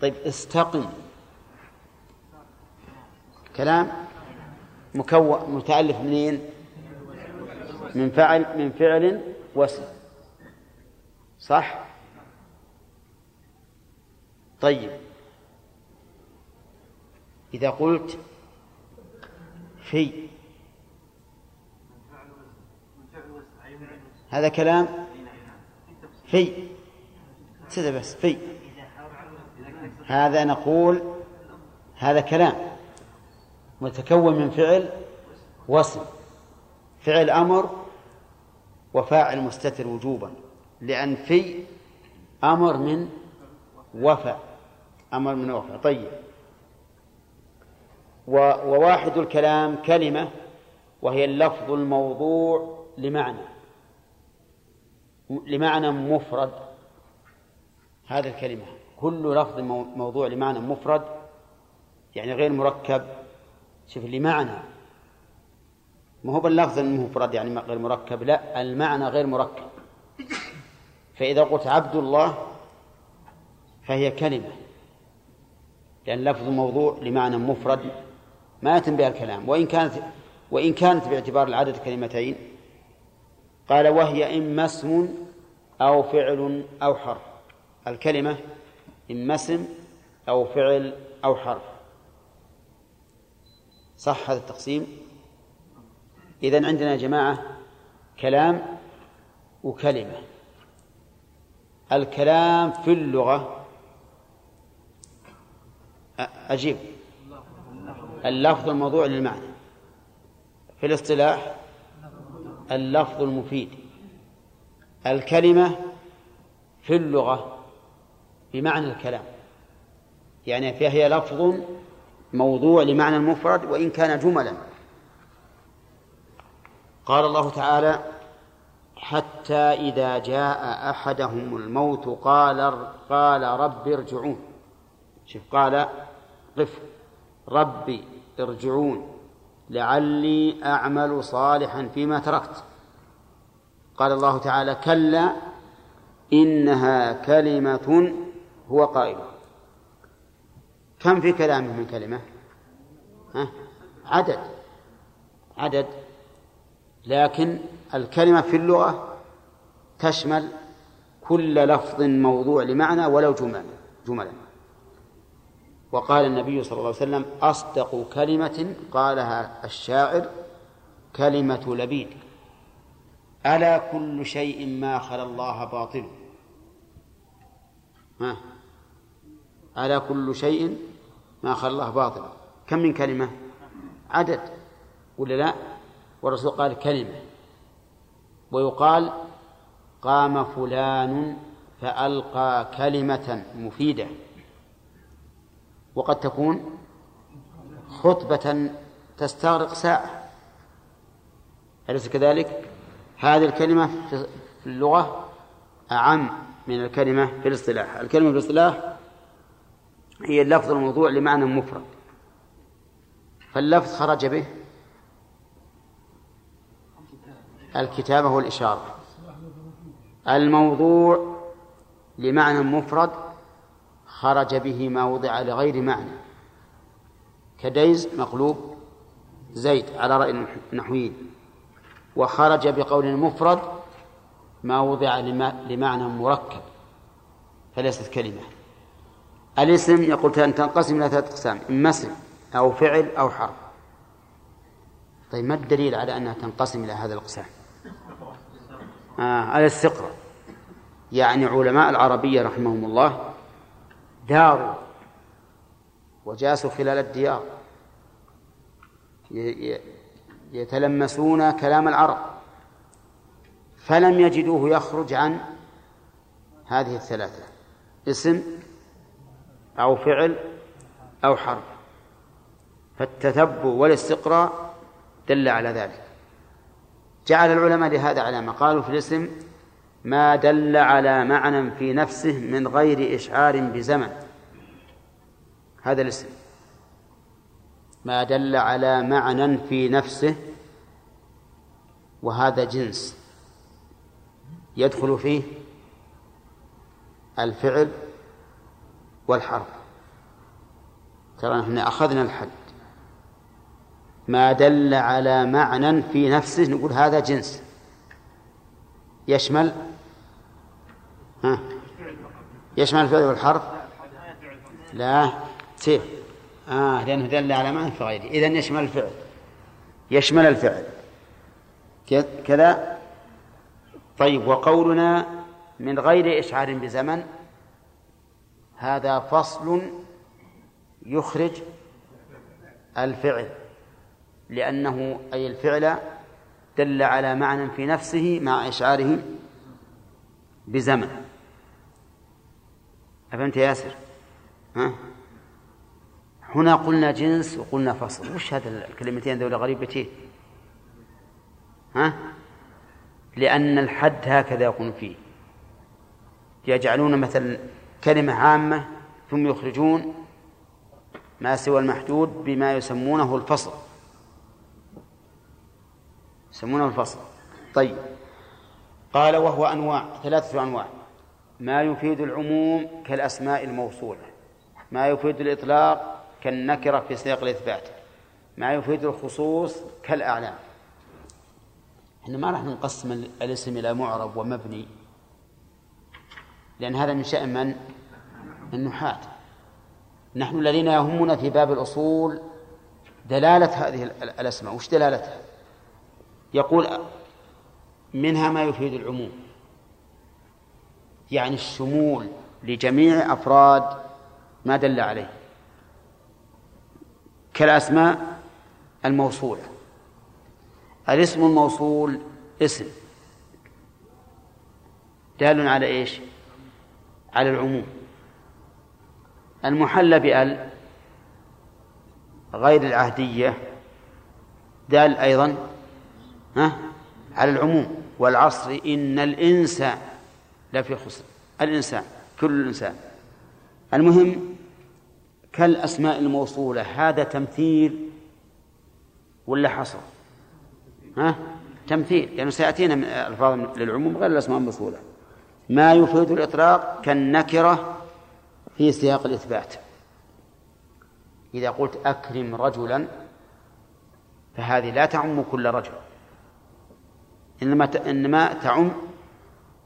طيب استقم. كلام؟ مكون متألف منين؟ من فعل من فعل واسم. صح؟ طيب. إذا قلت في هذا كلام؟ في. كذا بس في. هذا نقول هذا كلام. متكون من فعل وصف فعل أمر وفاعل مستتر وجوبا لأن في أمر من وفى أمر من وفى طيب. وواحد الكلام كلمة وهي اللفظ الموضوع لمعنى لمعنى مفرد. هذه الكلمة كل لفظ موضوع لمعنى مفرد يعني غير مركب. شوف لمعنى ما هو باللفظ المفرد يعني غير مركب لا المعنى غير مركب. فإذا قلت عبد الله فهي كلمة. لأن لفظ موضوع لمعنى مفرد ما يتم بها الكلام. وإن كانت وإن كانت باعتبار العدد كلمتين قال وهي إما اسم أو فعل أو حرف. الكلمة إما اسم أو فعل أو حرف. صح هذا التقسيم؟ إذن عندنا يا جماعة كلام وكلمة. الكلام في اللغة. أجيب. اللفظ الموضوع للمعنى. في الاصطلاح اللفظ المفيد. الكلمة في اللغة بمعنى الكلام. يعني فهي لفظ موضوع لمعنى المفرد وإن كان جملا. قال الله تعالى حتى إذا جاء أحدهم الموت قال قال رب ارجعون. شوف قال قف ربي ارجعون لعلي أعمل صالحا فيما تركت. قال الله تعالى كلا إنها كلمة هو قائل. كم في كلامه من كلمة. ها؟ عدد. عدد. لكن الكلمة في اللغة تشمل كل لفظ موضوع لمعنى ولو جملا جملا. وقال النبي صلى الله عليه وسلم أصدق كلمة قالها الشاعر كلمة لبيد. ألا كل شيء ما خلا الله باطل. ها؟ ألا كل شيء ما خلا الله باطل كم من كلمة؟ عدد. ولا لا؟ والرسول قال كلمة. ويقال قام فلان فألقى كلمة مفيدة. وقد تكون خطبة تستغرق ساعة. أليس كذلك؟ هذه الكلمة في اللغة أعم من الكلمة في الاصطلاح. الكلمة في الاصطلاح هي اللفظ الموضوع لمعنى مفرد. فاللفظ خرج به الكتابة والإشارة. الموضوع لمعنى مفرد خرج به ما وضع لغير معنى. كديز مقلوب زيد على رأي النحويين. وخرج بقول مفرد ما وضع لمعنى مركب. فليست كلمة. الاسم يقول أن تنقسم إلى ثلاثة أقسام إما اسم أو فعل أو حرف. طيب ما الدليل على أنها تنقسم إلى هذا الأقسام؟ آه الاستقراء يعني علماء العربية رحمهم الله داروا وجاسوا خلال الديار. يتلمسون كلام العرب. فلم يجدوه يخرج عن هذه الثلاثة. اسم أو فعل أو حرف. فالتتبع والاستقراء دل على ذلك. جعل العلماء لهذا علامة. قالوا في الاسم ما دل على معنى في نفسه من غير إشعار بزمن. هذا الاسم. ما دل على معنى في نفسه وهذا جنس. يدخل فيه الفعل والحرف ترى نحن أخذنا الحد. ما دل على معنى في نفسه نقول هذا جنس. يشمل؟ ها؟ يشمل الفعل والحرف لا. سيف آه لأنه دل على معنى في غيره. إذن يشمل الفعل. يشمل الفعل. كذا؟ طيب وقولنا من غير إشعار بزمن هذا فصل يخرج الفعل لأنه أي الفعل دل على معنى في نفسه مع إشعاره بزمن. أفهمت يا ياسر؟ ها؟ هنا قلنا جنس وقلنا فصل. وش هذا الكلمتين ذولا غريبتين ها؟ لأن الحد هكذا يكون فيه. يجعلون مثلا كلمة عامة ثم يخرجون ما سوى المحدود بما يسمونه الفصل. يسمونه الفصل. طيب. قال وهو أنواع ثلاثة أنواع. ما يفيد العموم كالأسماء الموصولة. ما يفيد الإطلاق كالنكرة في سياق الإثبات. ما يفيد الخصوص كالأعلام. إحنا ما راح نقسم الاسم إلى معرب ومبني. لأن هذا من شأن من؟ النحاة نحن الذين يهمنا في باب الأصول دلالة هذه الأسماء وش دلالتها؟ يقول منها ما يفيد العموم يعني الشمول لجميع أفراد ما دل عليه كالأسماء الموصولة الاسم الموصول اسم دال على إيش؟ على العموم. المحلى بأل غير العهدية دال أيضا ها على العموم. والعصر إن الإنسان لفي خسر الإنسان كل الإنسان المهم كالأسماء الموصولة هذا تمثيل ولا حصر؟ ها تمثيل لأنه يعني سيأتينا من ألفاظ للعموم غير الأسماء الموصولة. ما يفيد الإطلاق كالنكرة في سياق الإثبات. إذا قلت أكرم رجلا فهذه لا تعم كل رجل. إنما إنما تعم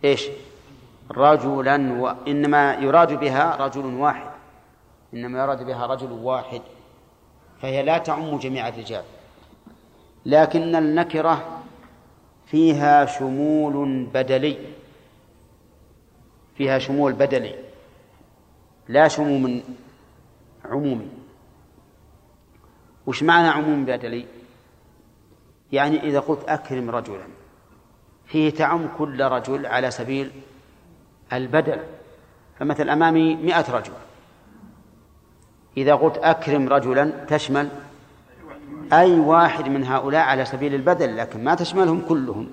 إيش؟ رجلا وإنما يراد بها رجل واحد. إنما يراد بها رجل واحد. فهي لا تعم جميع الرجال. لكن النكرة فيها شمول بدلي. فيها شمول بدلي لا شموم عمومي. وش معنى عموم بدلي يعني إذا قلت أكرم رجلا فيه تعم كل رجل على سبيل البدل فمثل أمامي مئة رجل. إذا قلت أكرم رجلا تشمل أي واحد من هؤلاء على سبيل البدل لكن ما تشملهم كلهم.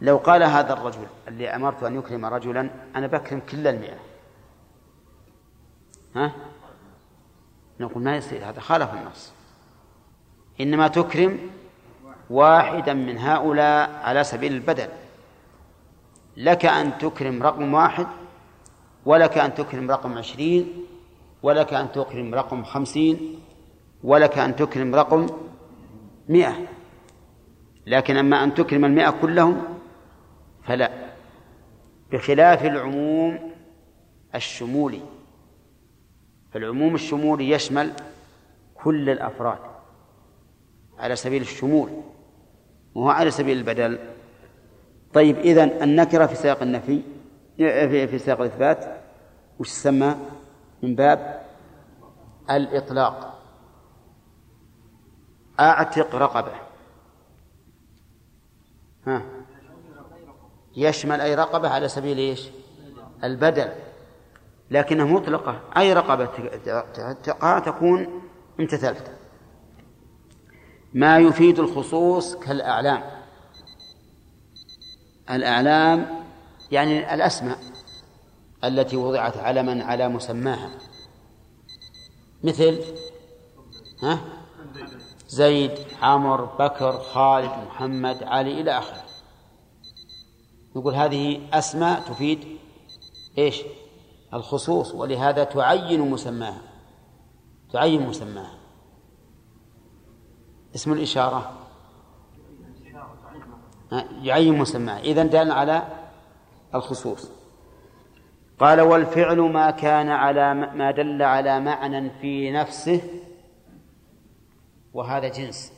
لو قال هذا الرجل اللي أمرت أن يكرم رجلا أنا بكرم كل المئة. ها؟ نقول ما يصير هذا خالف النص. إنما تكرم واحدا من هؤلاء على سبيل البدل. لك أن تكرم رقم واحد ولك أن تكرم رقم عشرين ولك أن تكرم رقم خمسين ولك أن تكرم رقم مئة. لكن أما أن تكرم المئة كلهم فلا. بخلاف العموم الشمولي. فالعموم الشمولي يشمل كل الأفراد على سبيل الشمول وهو على سبيل البدل. طيب إذن النكرة في سياق النفي في سياق الإثبات وش تسمى؟ من باب الإطلاق. أعتق رقبة. ها. يشمل أي رقبة على سبيل إيش؟ البدل لكنها مطلقة. أي رقبة تكون امتثلت ما يفيد الخصوص كالأعلام. الأعلام يعني الأسماء التي وضعت علما على مسماها. مثل ها؟ زيد عمر بكر خالد محمد علي إلى آخره. نقول هذه أسماء تفيد إيش؟ الخصوص ولهذا تعين مسماها. تعين مسماها. اسم الإشارة. يعين مسماه إذن دل على الخصوص. قال والفعل ما كان على ما دل على معنى في نفسه وهذا جنس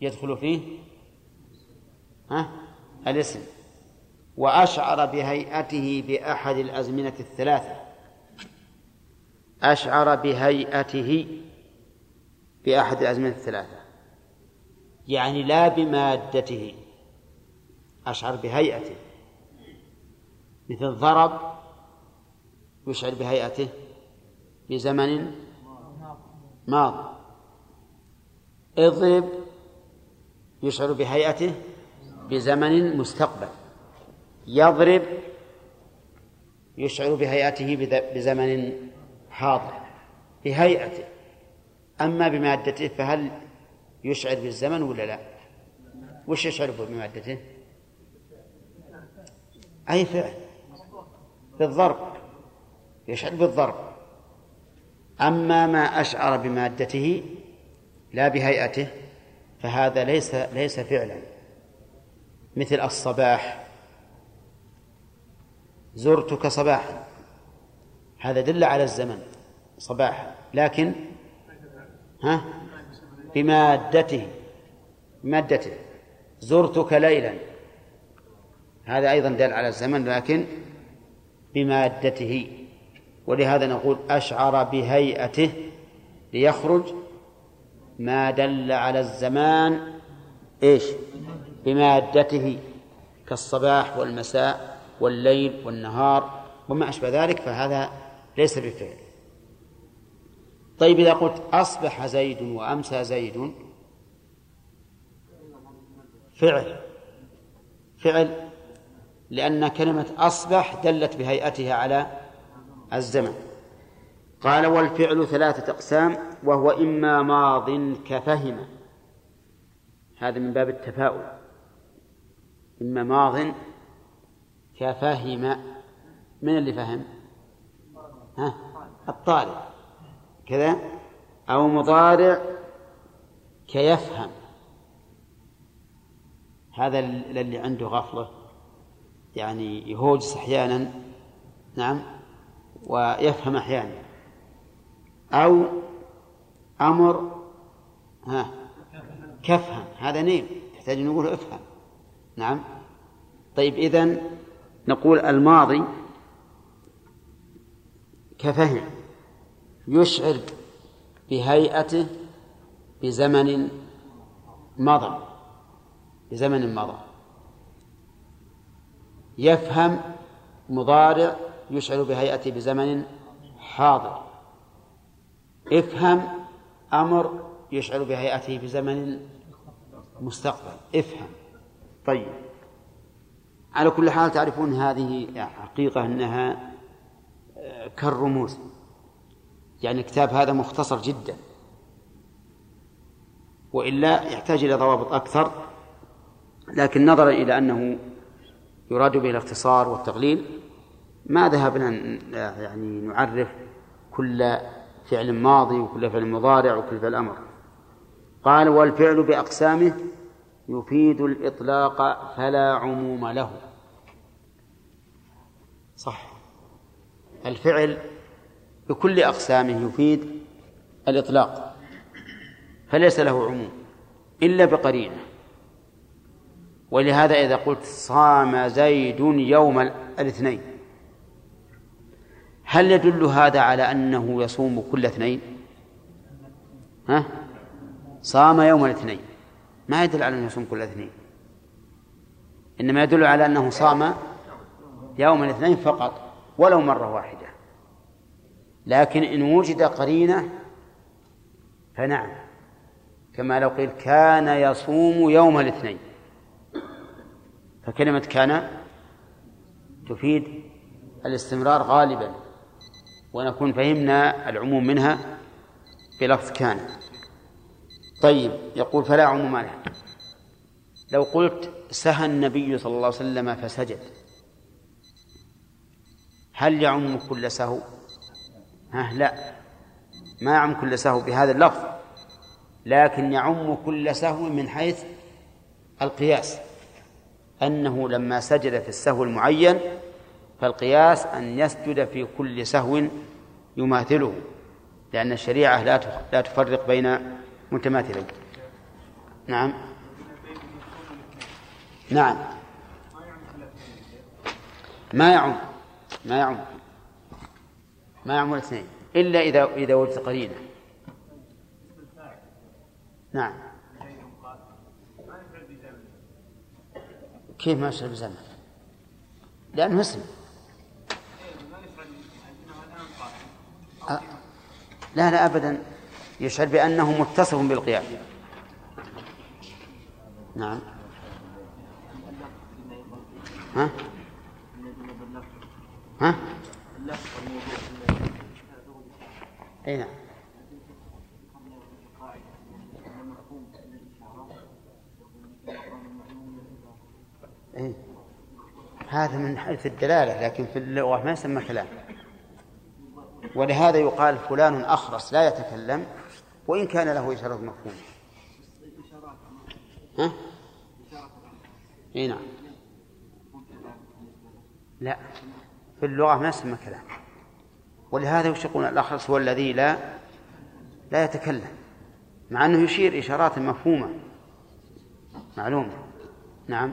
يدخل فيه ها؟ الاسم. وأشعر بهيئته بأحد الأزمنة الثلاثة. أشعر بهيئته بأحد الأزمنة الثلاثة. يعني لا بمادته أشعر بهيئته. مثل ضرب يشعر بهيئته. بزمن ماض. اضرب يشعر بهيئته. بزمن مستقبل. يضرب يشعر بهيئته بزمن حاضر بهيئته. أما بمادته فهل يشعر بالزمن ولا لا؟ وش يشعر بمادته؟ أي فعل؟ بالضرب. يشعر بالضرب. أما ما أشعر بمادته لا بهيئته فهذا ليس ليس فعلا. مثل الصباح. زرتك صباحا. هذا دل على الزمن صباحا لكن ها؟ بمادته مادته زرتك ليلا. هذا أيضا دل على الزمن لكن بمادته. ولهذا نقول أشعر بهيئته ليخرج ما دل على الزمان. إيش؟ بمادته كالصباح والمساء. والليل والنهار وما أشبه ذلك فهذا ليس بفعل طيب إذا قلت أصبح زيد وأمسى زيد فعل. فعل لأن كلمة أصبح دلت بهيئتها على الزمن. قال والفعل ثلاثة أقسام وهو إما ماض كفهم. هذا من باب التفاؤل. إما ماض كفهم من اللي فهم؟ ها؟ الطالب كذا؟ أو مضارع كيفهم. هذا الذي عنده غفلة. يعني يهوجس أحيانا. نعم؟ ويفهم أحيانا. أو أمر ها؟ كفهم. هذا نيم. يحتاج نقول افهم. نعم؟ طيب إذن نقول الماضي كفهم يشعر بهيئته بزمن مضى بزمن مضى. يفهم مضارع يشعر بهيئته بزمن حاضر. افهم أمر يشعر بهيئته بزمن مستقبل. افهم. طيب. على كل حال تعرفون هذه حقيقة أنها آه، كالرموز. يعني الكتاب هذا مختصر جدا. وإلا يحتاج إلى ضوابط أكثر لكن نظرا إلى أنه يراد به الاختصار والتقليل ما ذهبنا يعني نعرف كل فعل ماضي وكل فعل مضارع وكل فعل أمر. قال والفعل بأقسامه يفيد الإطلاق فلا عموم له. صح. الفعل بكل أقسامه يفيد الإطلاق فليس له عموم إلا بقرينة. ولهذا إذا قلت صام زيد يوم الاثنين هل يدل هذا على أنه يصوم كل اثنين؟ ها؟ صام يوم الاثنين. ما يدل على أنه يصوم كل اثنين. إنما يدل على أنه صام يوم الاثنين فقط ولو مرة واحدة. لكن إن وجد قرينة فنعم. كما لو قيل كان يصوم يوم الاثنين. فكلمة كان تفيد الاستمرار غالبا. ونكون فهمنا العموم منها بلفظ كان. طيب يقول فلا عموم له لو قلت سهى النبي صلى الله عليه وسلم فسجد هل يعم كل سهو؟ ها لا. ما يعم كل سهو بهذا اللفظ لكن يعم كل سهو من حيث القياس. أنه لما سجد في السهو المعين فالقياس أن يسجد في كل سهو يماثله لأن الشريعة لا لا تفرق بين متماثلين نعم. نعم. ما يعم. ما يعم. ما يعم الاثنين إلا إذا إذا وجدت قرينة. نعم. كيف ما يشعر بزمن؟ لأنه اسم لا لا أبدا. يشعر بأنه متصف بالقيام نعم ها؟ ها؟ أي نعم إيه؟ هذا من حيث الدلالة لكن في اللغة ما يسمى كلام ولهذا يقال فلان أخرس لا يتكلم وإن كان له إشارة مفهوم. ها؟ إي نعم. لا في اللغة ما يسمى كلام. ولهذا وش يقول الأخرس هو الذي لا لا يتكلم مع أنه يشير إشارات مفهومة. معلومة. نعم.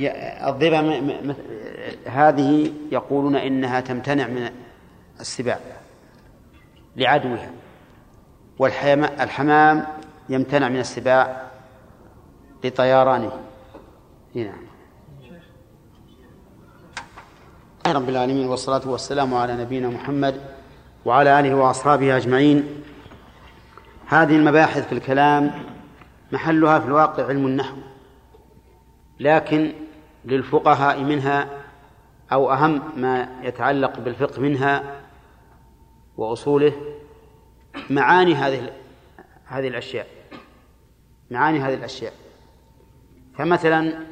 الضبا هذه يقولون إنها تمتنع من السباع لعدوها. والحمام يمتنع من السباع لطيرانه. نعم رب العالمين والصلاة والسلام على نبينا محمد وعلى آله وأصحابه أجمعين. هذه المباحث في الكلام محلها في الواقع علم النحو لكن للفقهاء منها أو أهم ما يتعلق بالفقه منها وأصوله معاني هذه هذه الأشياء. معاني هذه الأشياء. فمثلا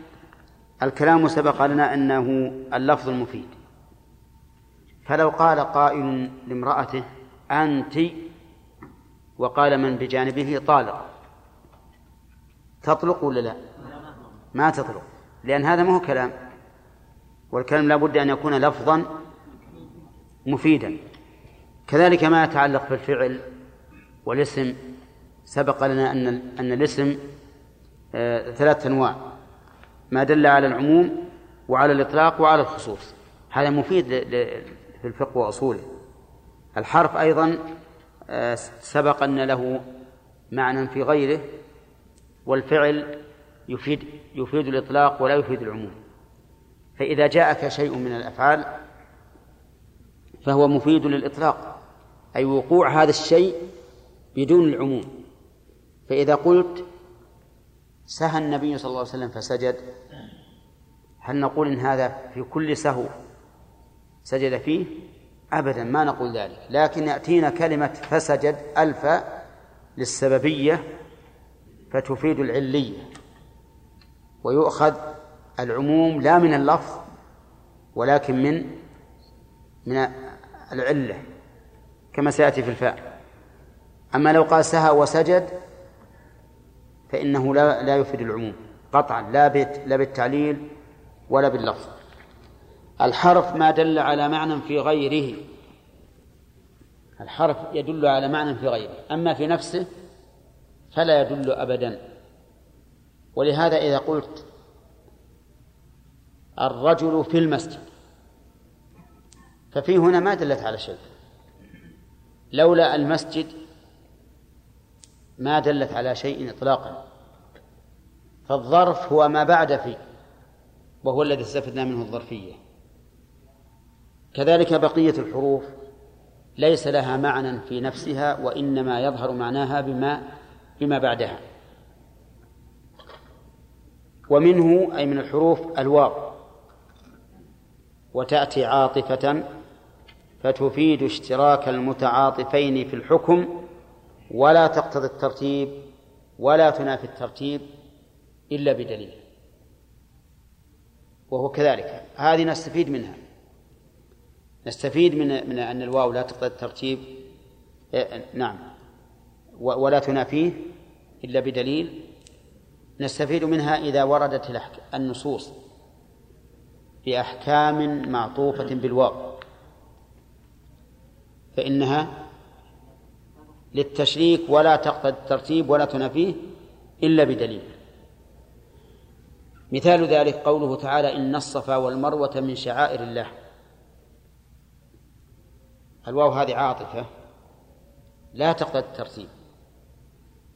الكلام سبق لنا أنه اللفظ المفيد. فلو قال قائل لامرأته أنت وقال من بجانبه طالق تطلق ولا لا؟ ما تطلق. لأن هذا ما هو كلام. والكلام لا بد أن يكون لفظا مفيدا. كذلك ما يتعلق بالفعل والاسم. سبق لنا أن أن الاسم آه، ثلاثة أنواع. ما دل على العموم وعلى الإطلاق وعلى الخصوص. هذا مفيد في الفقه وأصوله. الحرف أيضا آه، سبق أن له معنى في غيره. والفعل يفيد يفيد الإطلاق ولا يفيد العموم. فإذا جاءك شيء من الأفعال فهو مفيد للإطلاق أي وقوع هذا الشيء بدون العموم. فإذا قلت سهى النبي صلى الله عليه وسلم فسجد هل نقول إن هذا في كل سهو سجد فيه؟ أبدا ما نقول ذلك لكن يأتينا كلمة فسجد ألف للسببية فتفيد العلية. ويؤخذ العموم لا من اللفظ ولكن من من العلة كما سيأتي في الفاء. أما لو قال سهى وسجد فإنه لا لا يفيد العموم. قطعا لا لا بالتعليل ولا باللفظ. الحرف ما دل على معنى في غيره. الحرف يدل على معنى في غيره. أما في نفسه فلا يدل أبدا. ولهذا إذا قلت الرجل في المسجد ففي هنا ما دلت على شيء. لولا المسجد ما دلت على شيء إطلاقا. فالظرف هو ما بعد في وهو الذي استفدنا منه الظرفية. كذلك بقية الحروف ليس لها معنى في نفسها وإنما يظهر معناها بما بما بعدها. ومنه أي من الحروف الواو. وتأتي عاطفة فتفيد اشتراك المتعاطفين في الحكم ولا تقتضي الترتيب ولا تنافي الترتيب إلا بدليل. وهو كذلك. هذه نستفيد منها. نستفيد من من أن الواو لا تقتضي الترتيب. إيه، نعم. ولا تنافيه إلا بدليل. نستفيد منها إذا وردت النصوص بأحكام معطوفة بالواو. فإنها للتشريك ولا تقتضي الترتيب ولا تنافيه إلا بدليل. مثال ذلك قوله تعالى إن الصفا والمروة من شعائر الله. الواو هذه عاطفة لا تقتضي الترتيب.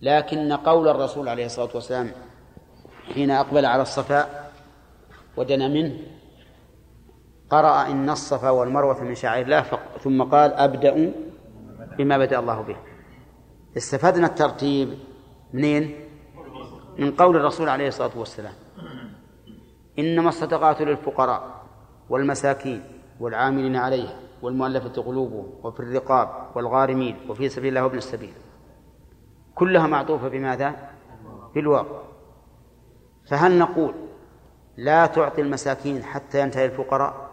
لكن قول الرسول عليه الصلاة والسلام حين أقبل على الصفا ودنا منه قرأ إن الصفا والمروة من شعائر الله ثم قال أبدأ بما بدأ الله به استفدنا الترتيب منين؟ من قول الرسول عليه الصلاة والسلام إنما الصدقات للفقراء والمساكين والعاملين عليها والمؤلفة قلوبهم وفي الرقاب والغارمين وفي سبيل الله وابن السبيل كلها معطوفة بماذا؟ بالواو فهل نقول لا تعطي المساكين حتى ينتهي الفقراء؟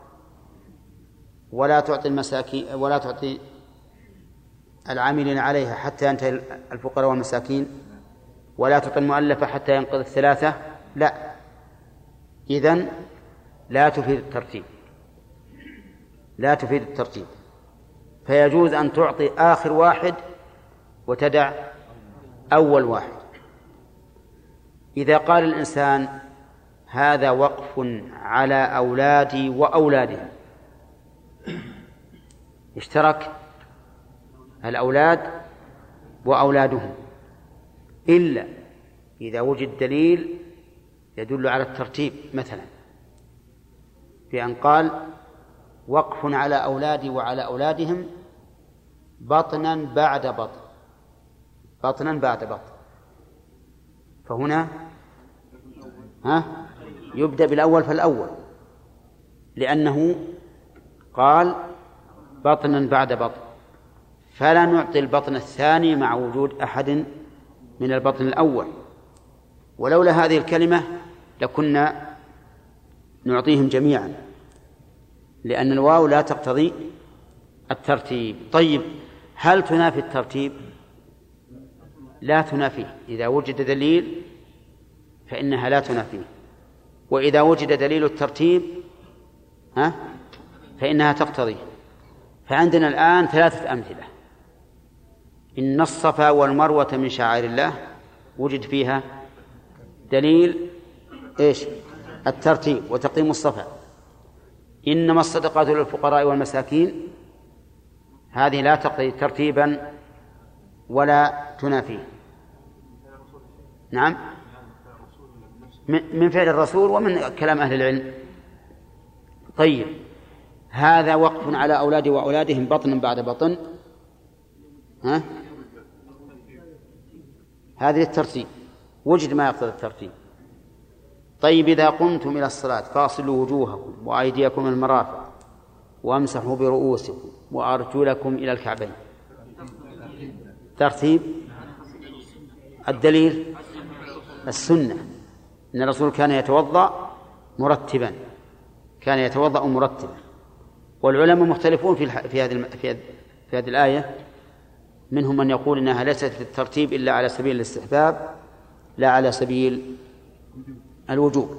ولا تعطي المساكين ولا تعطي العاملين عليها حتى ينتهي الفقراء والمساكين؟ ولا تعطي المؤلفة حتى ينقضي الثلاثة؟ لا. إذن لا تفيد الترتيب. لا تفيد الترتيب. فيجوز أن تعطي آخر واحد وتدع أول واحد. إذا قال الإنسان هذا وقف على أولادي وأولادهم اشترك الأولاد وأولادهم إلا إذا وجد دليل يدل على الترتيب مثلا بأن قال وقف على أولادي وعلى أولادهم بطنا بعد بطن بطنا بعد بطن. فهنا ها؟ يبدأ بالأول فالأول. لأنه قال بطنا بعد بطن. فلا نعطي البطن الثاني مع وجود أحد من البطن الأول. ولولا هذه الكلمة لكنا نعطيهم جميعا. لأن الواو لا تقتضي الترتيب. طيب هل تنافي الترتيب؟ لا تنافيه. إذا وجد دليل فإنها لا تنافيه. وإذا وجد دليل الترتيب ها فإنها تقتضي فعندنا الآن ثلاثة أمثلة. إن الصفا والمروة من شعائر الله وجد فيها دليل إيش؟ الترتيب وتقديم الصفا. إنما الصدقات للفقراء والمساكين هذه لا تقضي ترتيبا ولا تنافيه. نعم. من فعل الرسول ومن كلام أهل العلم. طيب. هذا وقف على أولادي وأولادهم بطنا بعد بطن. ها؟ هذه الترتيب وجد ما يقتضي الترتيب. طيب إذا قمتم إلى الصلاة فاصلوا وجوهكم وأيديكم المرافق وامسحوا برؤوسكم وأرجلكم إلى الكعبين. ترتيب. الدليل؟ السنة. أن الرسول كان يتوضأ مرتبا. كان يتوضأ مرتبا. والعلماء مختلفون في في هذه في هذه الآية. منهم من يقول إنها ليست الترتيب إلا على سبيل الاستحباب لا على سبيل الوجوب.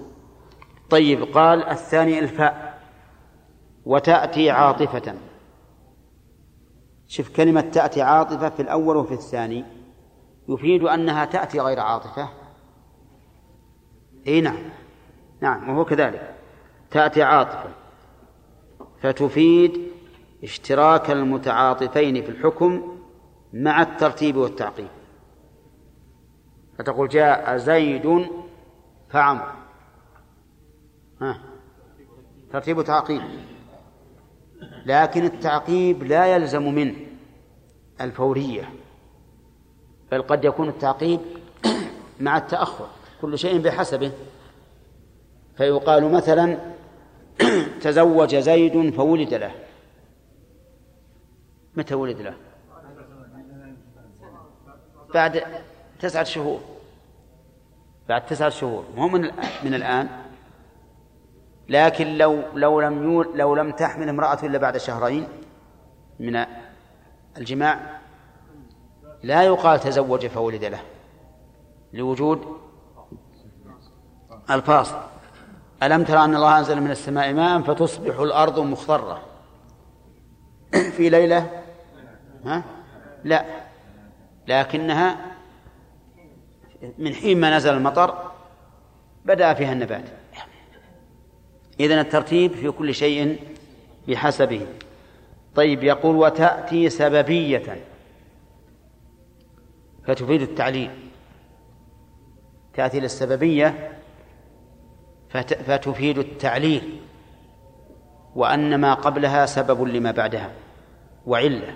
طيب قال الثاني الفاء. وتأتي عاطفة. شوف كلمة تأتي عاطفة في الأول وفي الثاني. يفيد أنها تأتي غير عاطفة. إي نعم. نعم وهو كذلك. تأتي عاطفة. فتفيد اشتراك المتعاطفين في الحكم مع الترتيب والتعقيب فتقول جاء زيد فعمر. ها. ترتيب وتعقيب لكن التعقيب لا يلزم منه الفورية بل قد يكون التعقيب مع التأخر. كل شيء بحسبه. فيقال مثلا [CLEARS THROAT] تزوج زيد فولد له. متى ولد له؟ بعد تسعة شهور. بعد تسعة شهور. مو من من الآن. لكن لو لو لم يول لو لم تحمل امرأة إلا بعد شهرين من الجماع لا يقال تزوج فولد له. لوجود الفاصل. ألم ترى أن الله أنزل من السماء ماء فتصبح الأرض مخضرة؟ [CLEARS THROAT] في ليلة؟ ها؟ لا. لكنها من حين ما نزل المطر بدأ فيها النبات. إذن الترتيب في كل شيء بحسبه. طيب يقول وتأتي سببية. فتفيد التعليل. تأتي للسببية فتفيد التعليل وأن ما قبلها سبب لما بعدها وعلة.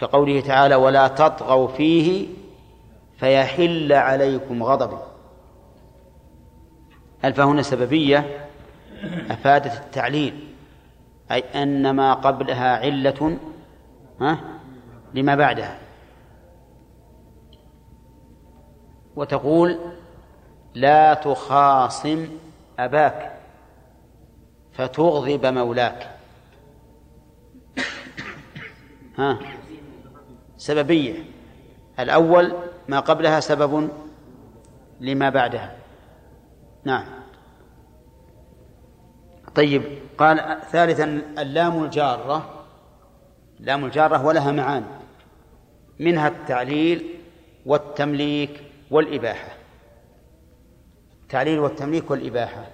كقوله تعالى ولا تطغوا فيه فيحل عليكم غضبي الفا هنا سببية؟ أفادت التعليل أي أن ما قبلها علة ها لما بعدها. وتقول لا تخاصم أباك فتغضب مولاك. ها سببية. الأول ما قبلها سبب لما بعدها. نعم. طيب قال ثالثا اللام الجارة. لام الجارة ولها معاني منها التعليل والتمليك والإباحة. التعليل والتمليك والإباحة.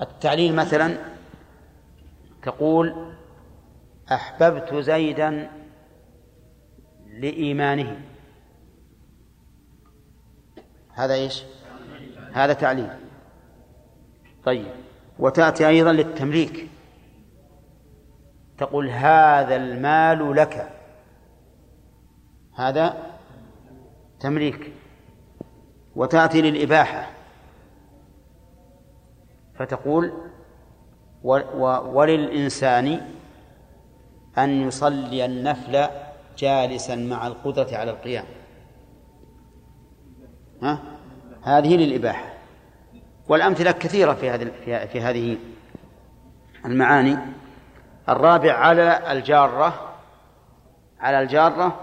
التعليل مثلا تقول أحببت زيدا لإيمانه. هذا إيش؟ هذا تعليل. طيب. وتأتي أيضا للتمليك. تقول هذا المال لك. هذا تمليك. وتأتي للإباحة. فتقول وللإنسان أن يصلي النفل جالسا مع القدرة على القيام. ها؟ هذه للإباحة. والأمثلة كثيرة في هذه في هذه المعاني. الرابع على الجارة على الجارة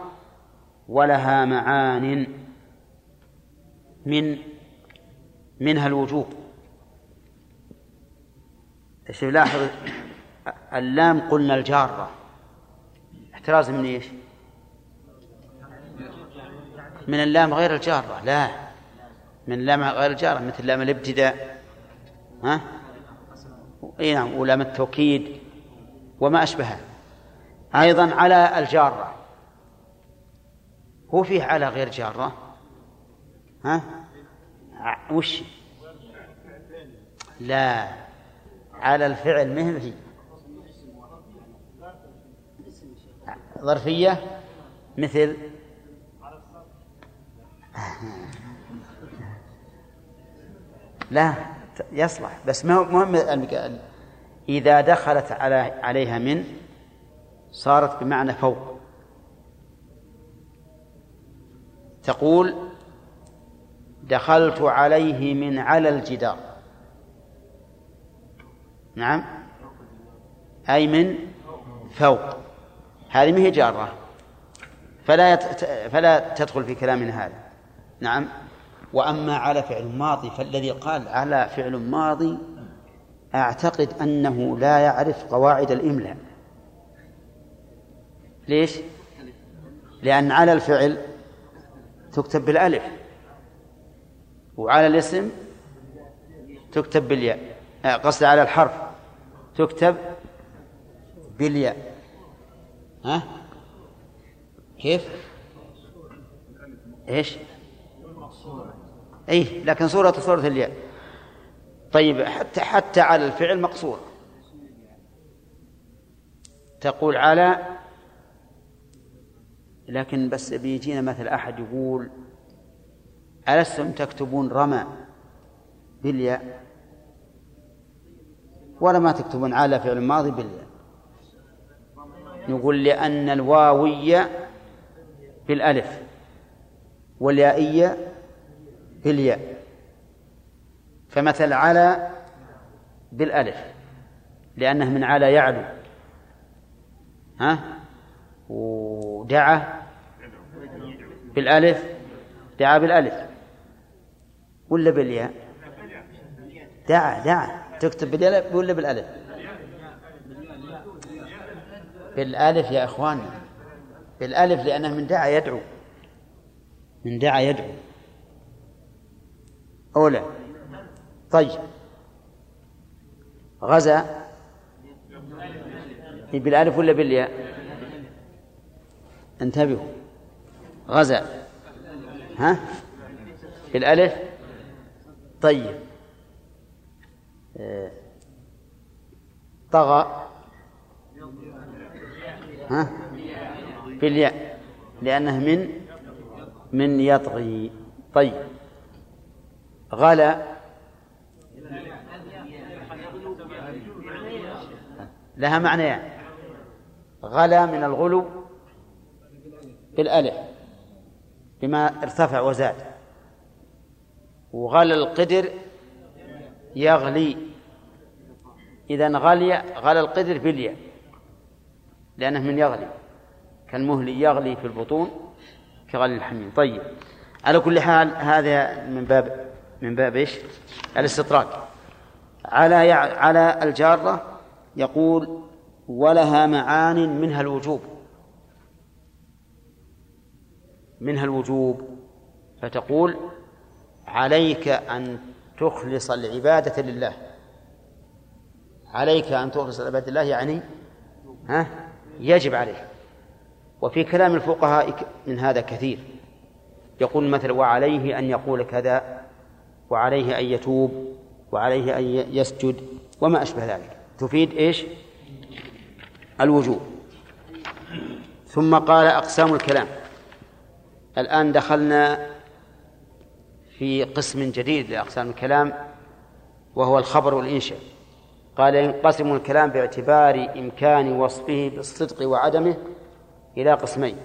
ولها معان. من منها الوجوب. إيش لاحظ اللام قلنا الجارة. احتراز من إيش؟ من اللام غير الجارة. لا من اللام غير الجارة مثل لام الابتداء. ها؟ إي نعم ولام التوكيد وما أشبهها. أيضا على الجارة. هو فيه على غير جارة. ها؟ وش؟ لا. على الفعل مهم هي ظرفية؟ مثل؟ [LAUGHS] لا. يصلح. بس مهم إذا دخلت على عليها من صارت بمعنى فوق. تقول دخلت عليه من على الجدار. نعم. أي من؟ فوق. هذه ما هي جارة. فلا يت... فلا تدخل في كلامنا هذا. نعم. وأما على فعل ماضي فالذي قال على فعل ماضي أعتقد أنه لا يعرف قواعد الإملاء. ليش؟ لأن على الفعل تكتب بالألف. وعلى الاسم تكتب بالياء. آه، قصد على الحرف. تكتب بالياء. ها؟ كيف؟ إيش؟ اي لكن صورة صورة الياء. طيب حتى حتى على الفعل مقصور. تقول على لكن بس بيجينا مثل أحد يقول ألستم تكتبون رمى بالياء؟ ولا ما تكتبون على فعل ماضي بالياء. نقول لأن الواوية بالألف واليائية بالياء. فمثل على بالألف لأنه من على يعلو. ها؟ ودعا بالألف دعا بالألف. ولا بالياء؟ دعا دعا تكتب بالألف ولا بالألف؟ بالألف يا إخواني. بالألف لأنه من دعا يدعو. من دعا يدعو. أولى طيب. غزا. بالألف ولا بالياء؟ انتبهوا. غزا. ها؟ بالألف. طيب. آه، طغى. ها؟ بالياء لأنه من من يطغي. طيب. غلا. لها معنيان غلا من الغلو بالألف بما ارتفع وزاد. وغلى القدر يغلي. إذا غلي غلى القدر بالياء لأنه من يغلي. كالمهل يغلي في البطون كغلي الحميم. طيب على كل حال هذا من باب من باب إيش؟ الاستطراد على على الجارة يقول ولها معان منها الوجوب. منها الوجوب. فتقول عليك أن تخلص العبادة لله. عليك أن تخلص العبادة لله يعني ها؟ يجب عليه وفي كلام الفقهاء من هذا كثير. يقول مثلا وعليه أن يقول كذا وعليه أن يتوب وعليه أن يسجد وما أشبه ذلك. تفيد إيش؟ الوجوب. ثم قال أقسام الكلام. الآن دخلنا في قسم جديد لأقسام الكلام وهو الخبر والإنشاء. قال ينقسم الكلام باعتبار إمكان وصفه بالصدق وعدمه إلى قسمين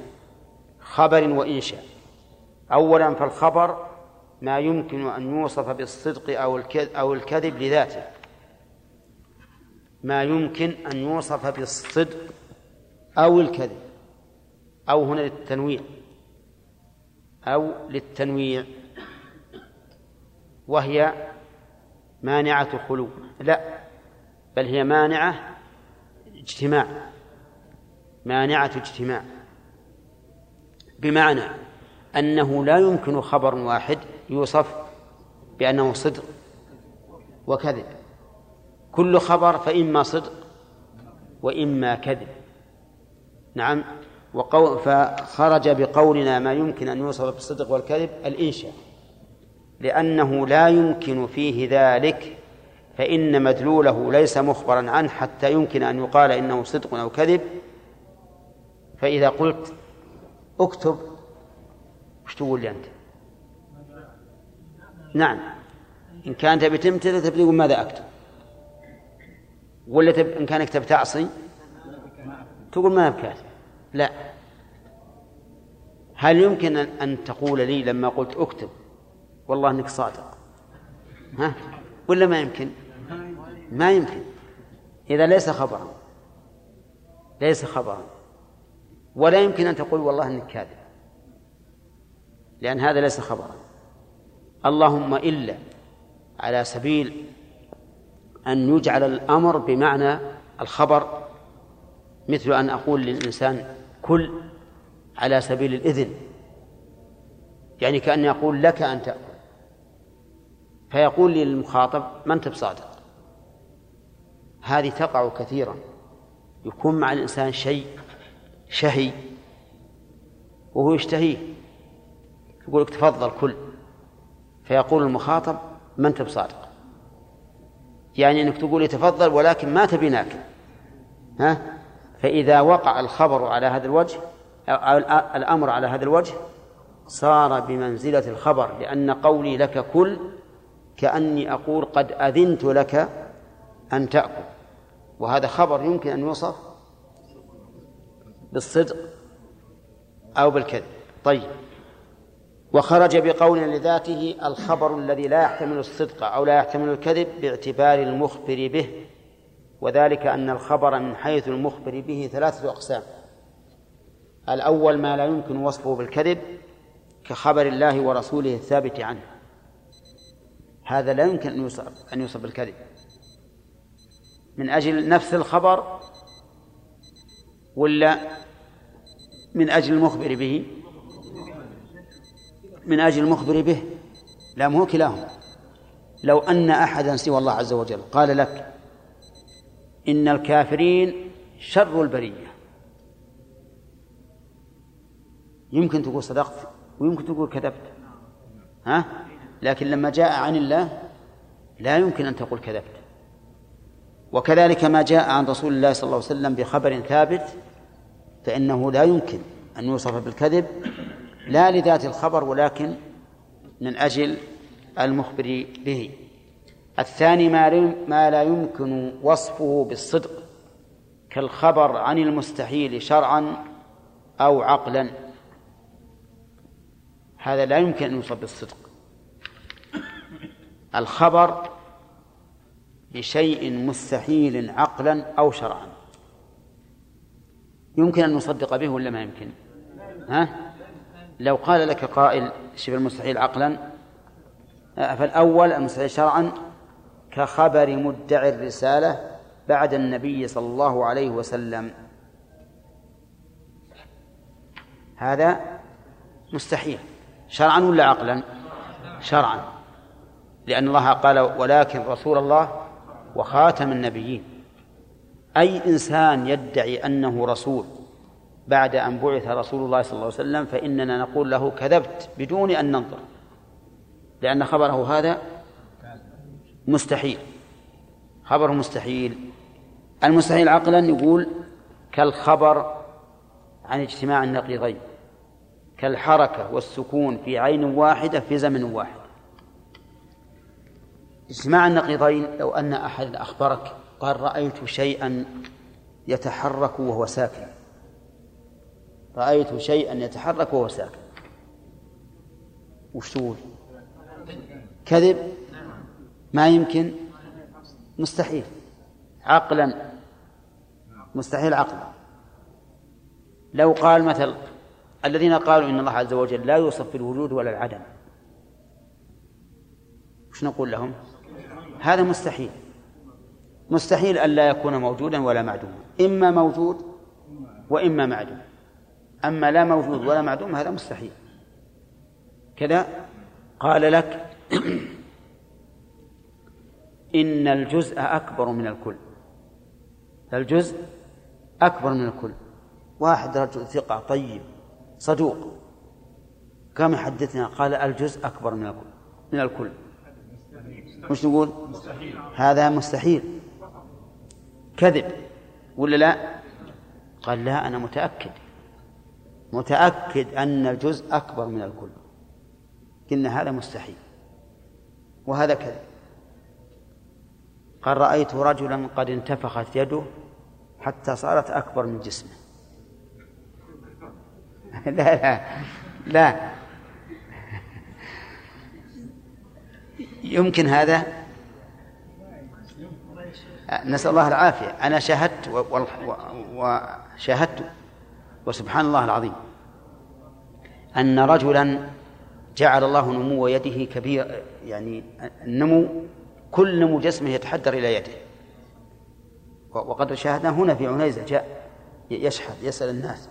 خبر وإنشاء. أولا فالخبر ما يمكن أن يوصف بالصدق أو أو الكذب لذاته. ما يمكن أن يوصف بالصدق أو الكذب. أو هنا للتنويع. أو للتنويع. وهي مانعة خلو. لا بل هي مانعة اجتماع. مانعة اجتماع. بمعنى أنه لا يمكن خبر واحد يوصف بأنه صدق وكذب. كل خبر فإما صدق وإما كذب. نعم. وقو فخرج بقولنا ما يمكن أن يوصف بالصدق والكذب الإنشاء. لأنه لا يمكن فيه ذلك فإن مدلوله ليس مخبرا عنه حتى يمكن أن يقال إنه صدق أو كذب. فإذا قلت اكتب وش تقول لي أنت؟ نعم. إن كان تبي تمتثل تبي تقول ماذا أكتب؟ ولا تب... إن كانك تبي تعصي؟ تقول ما بكاتب لا. هل يمكن أن تقول لي لما قلت اكتب والله إنك صادق. ها؟ ولا ما يمكن؟ ما يمكن. إذا ليس خبرا. ليس خبرا. ولا يمكن أن تقول والله إنك كاذب. لأن هذا ليس خبرا. اللهم إلا على سبيل أن يجعل الأمر بمعنى الخبر مثل أن أقول للإنسان كل على سبيل الإذن. يعني كأن يقول لك أن تأكل. فيقول لي للمخاطب ما أنت بصادق هذه تقع كثيرا. يكون مع الإنسان شيء شهي وهو يشتهيه. يقول لك تفضل كل. فيقول المخاطب ما أنت بصادق يعني أنك تقول لي تفضل ولكن ما تبي ناكل. ها؟ فإذا وقع الخبر على هذا الوجه أو الأمر على هذا الوجه صار بمنزلة الخبر لأن قولي لك كل كأني أقول قد أذنت لك أن تأكل. وهذا خبر يمكن أن يوصف بالصدق أو بالكذب. طيب. وخرج بقول لذاته الخبر الذي لا يحتمل الصدق أو لا يحتمل الكذب باعتبار المخبر به وذلك أن الخبر من حيث المخبر به ثلاثة أقسام. الأول ما لا يمكن وصفه بالكذب كخبر الله ورسوله الثابت عنه. هذا لا يمكن أن يوصف أن يوصف بالكذب. من أجل نفس الخبر ولا من أجل المخبر به؟ من أجل المخبر به؟ لا مو كلاهما. لو أن أحدا سوى الله عز وجل قال لك إن الكافرين شر البرية. يمكن تقول صدقت ويمكن تقول كذبت. ها؟ لكن لما جاء عن الله لا يمكن أن تقول كذبت. وكذلك ما جاء عن رسول الله صلى الله عليه وسلم بخبر ثابت فإنه لا يمكن أن يوصف بالكذب لا لذات الخبر ولكن من أجل المخبر به. الثاني ما لا يمكن وصفه بالصدق كالخبر عن المستحيل شرعا أو عقلا. هذا لا يمكن أن يوصف بالصدق. الخبر بشيء مستحيل عقلا أو شرعا. يمكن أن نصدق به ولا ما يمكن؟ ها؟ لو قال لك قائل شبه المستحيل عقلا فالأول المستحيل شرعا كخبر مدعي الرسالة بعد النبي صلى الله عليه وسلم. هذا مستحيل. شرعا ولا عقلا؟ شرعا. لأن الله قال ولكن رسول الله وخاتم النبيين. أي إنسان يدعي أنه رسول بعد أن بعث رسول الله صلى الله عليه وسلم فإننا نقول له كذبت بدون أن ننظر لأن خبره هذا مستحيل. خبر مستحيل. المستحيل عقلا يقول كالخبر عن اجتماع النقيضين كالحركة والسكون في عين واحدة في زمن واحد. اجتماع النقيضين لو أن أحد أخبرك قال رأيت شيئا يتحرك وهو ساكن. رأيت شيئا يتحرك وهو ساكن. وش تقول؟ كذب؟ ما يمكن؟ مستحيل. عقلا؟ مستحيل عقلا. لو قال مثل الذين قالوا إن الله عز وجل لا يوصف بالوجود ولا العدم وش نقول لهم؟ هذا مستحيل. مستحيل أن لا يكون موجودا ولا معدوما. إما موجود وإما معدوم. أما لا موجود ولا معدوم هذا مستحيل. كذا قال لك [CLEARS THROAT] إن الجزء أكبر من الكل. الجزء أكبر من الكل. واحد رجل ثقة طيب صدوق. كم يحدثنا قال الجزء أكبر من الكل. من الكل. وش نقول مستحيل. هذا مستحيل. كذب. ولا لا؟ قال لا أنا متأكد. متأكد أن الجزء أكبر من الكل. قلنا هذا مستحيل. وهذا كذب. قال رأيت رجلا قد انتفخت يده حتى صارت أكبر من جسمه. [LAUGHS] لا لا. لا. يمكن هذا؟ نسأل الله العافية. أنا شاهدت وشاهدت. وسبحان الله العظيم. أن رجلا جعل الله نمو يده كبير يعني النمو كل نمو جسمه يتحدر إلى يده. وقد شاهدنا هنا في عنيزة جاء يشحذ يسأل الناس.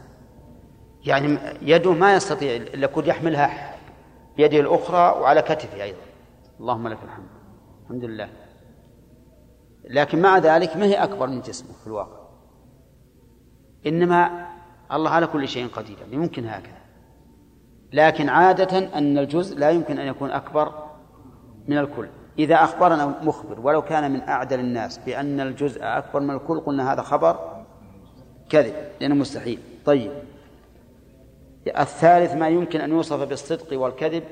يعني يده ما يستطيع إلا كل يحملها بيده الأخرى وعلى كتفه أيضا. اللهم لك الحمد. الحمد لله. لكن مع ذلك ما هي أكبر من جسمه في الواقع؟ إنما الله على كل شيء قدير يعني يمكن هكذا. لكن عادة أن الجزء لا يمكن أن يكون أكبر من الكل. إذا أخبرنا مخبر ولو كان من أعدل الناس بأن الجزء أكبر من الكل قلنا هذا خبر كذب لأنه مستحيل. طيب. الثالث ما يمكن أن يوصف بالصدق والكذب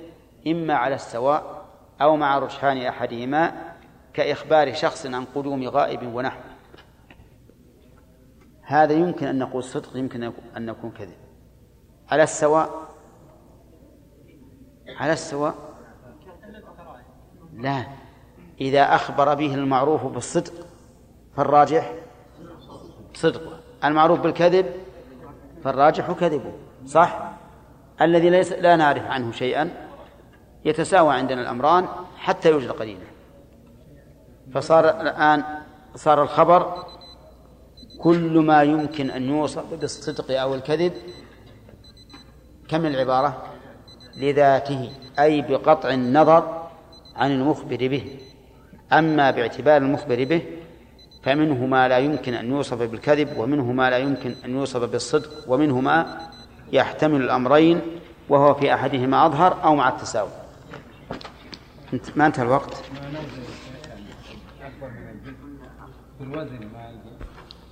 إما على السواء أو مع رجحان أحدهما كإخبار شخص عن قدوم غائب ونحوه. هذا يمكن أن نقول صدق يمكن أن نكون كذب. على السواء على السواء. لا. إذا أخبر به المعروف بالصدق فالراجح صدقه المعروف بالكذب فالراجح كذبه صح؟ الذي ليس لا نعرف عنه شيئا. يتساوى عندنا الأمران حتى يوجد قرينة فصار الآن صار الخبر كل ما يمكن أن يوصف بالصدق أو الكذب كم العبارة؟ لذاته أي بقطع النظر عن المخبر به. أما باعتبار المخبر به فمنه ما لا يمكن أن يوصف بالكذب ومنه ما لا يمكن أن يوصف بالصدق ومنه ما يحتمل الأمرين وهو في أحدهما أظهر أو مع التساوي. ما انتهى الوقت.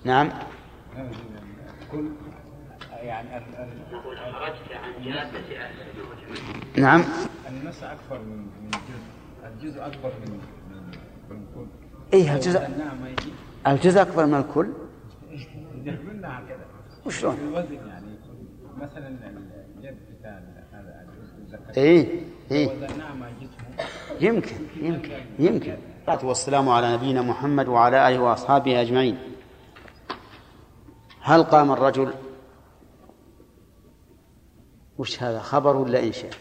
نعم. يعني نعم. النص أكبر من الجزء الجزء أكبر من الكل؟ إيه الجزء الجزء أكبر من الكل وشلون؟ الوزن يعني مثلا اليد بتاع هذا الجزء إيه إيه. يمكن يمكن يمكن. والسلام على نبينا محمد وعلى آله وأصحابه أجمعين. هل قام الرجل؟ وش هذا خبر ولا إنشاء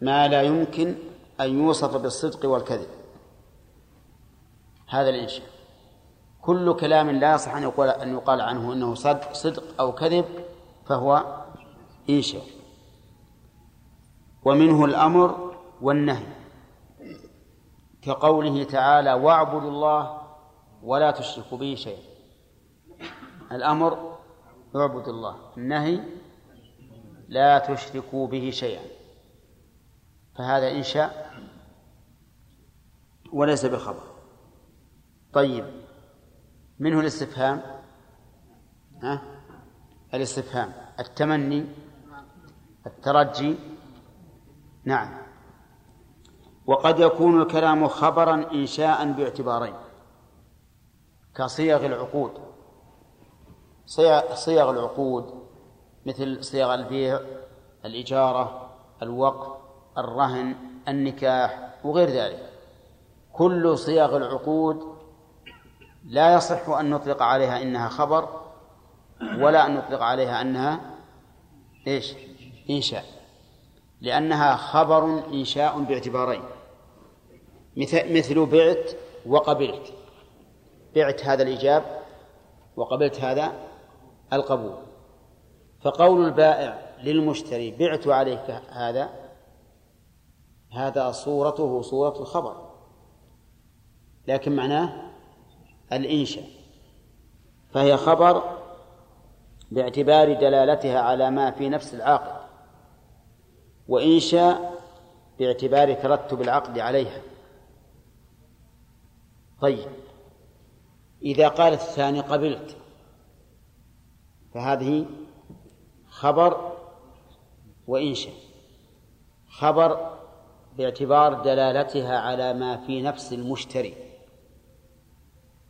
ما لا يمكن أن يوصف بالصدق والكذب. هذا الإنشاء كل كلام لا يصح أن يقول أن يقال عنه أنه صدق أو كذب فهو إنشاء ومنه الأمر والنهي كقوله تعالى واعبدوا الله ولا تشركوا به شيئا. الأمر اعبدوا الله. النهي لا تشركوا به شيئا. فهذا إنشاء وليس بخبر. طيب منه الاستفهام؟ ها؟ الاستفهام التمني الترجي نعم. وقد يكون الكلام خبرا إنشاء باعتبارين. كصيغ العقود. صيغ العقود مثل صيغ البيع الإجارة الوقف الرهن النكاح وغير ذلك. كل صيغ العقود لا يصح أن نطلق عليها إنها خبر ولا أن نطلق عليها أنها إيش؟ إنشاء. لأنها خبر إنشاء باعتبارين. مثل بعت وقبلت. بعت هذا الإيجاب وقبلت هذا القبول. فقول البائع للمشتري بعت عليك هذا هذا صورته صورة الخبر. لكن معناه الإنشاء. فهي خبر باعتبار دلالتها على ما في نفس العاقد وإنشاء باعتبار ترتب العقد عليها. طيب. إذا قالت الثاني قبلت فهذه خبر وإنشاء خبر باعتبار دلالتها على ما في نفس المشتري.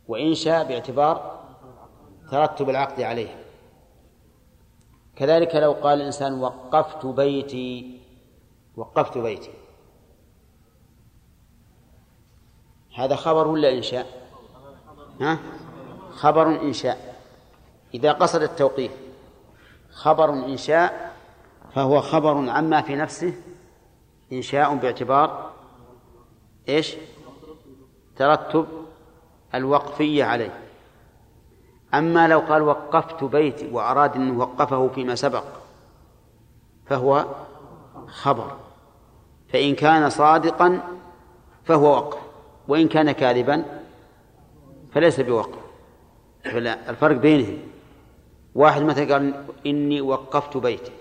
وإنشاء باعتبار ترتب العقد عليها. كذلك لو قال الإنسان وقفت بيتي وقفت بيتي. هذا خبر ولا إنشاء ها؟ خبر إنشاء إذا قصد التوقيف خبر إنشاء فهو خبر عما في نفسه إنشاء باعتبار إيش؟ ترتب الوقفية عليه. أما لو قال وقفت بيتي وأراد أن وقفه فيما سبق فهو خبر. فإن كان صادقا فهو وقف وإن كان كاذبا فليس بوقف الفرق بينهم. واحد مثلا قال إني وقفت بيتي.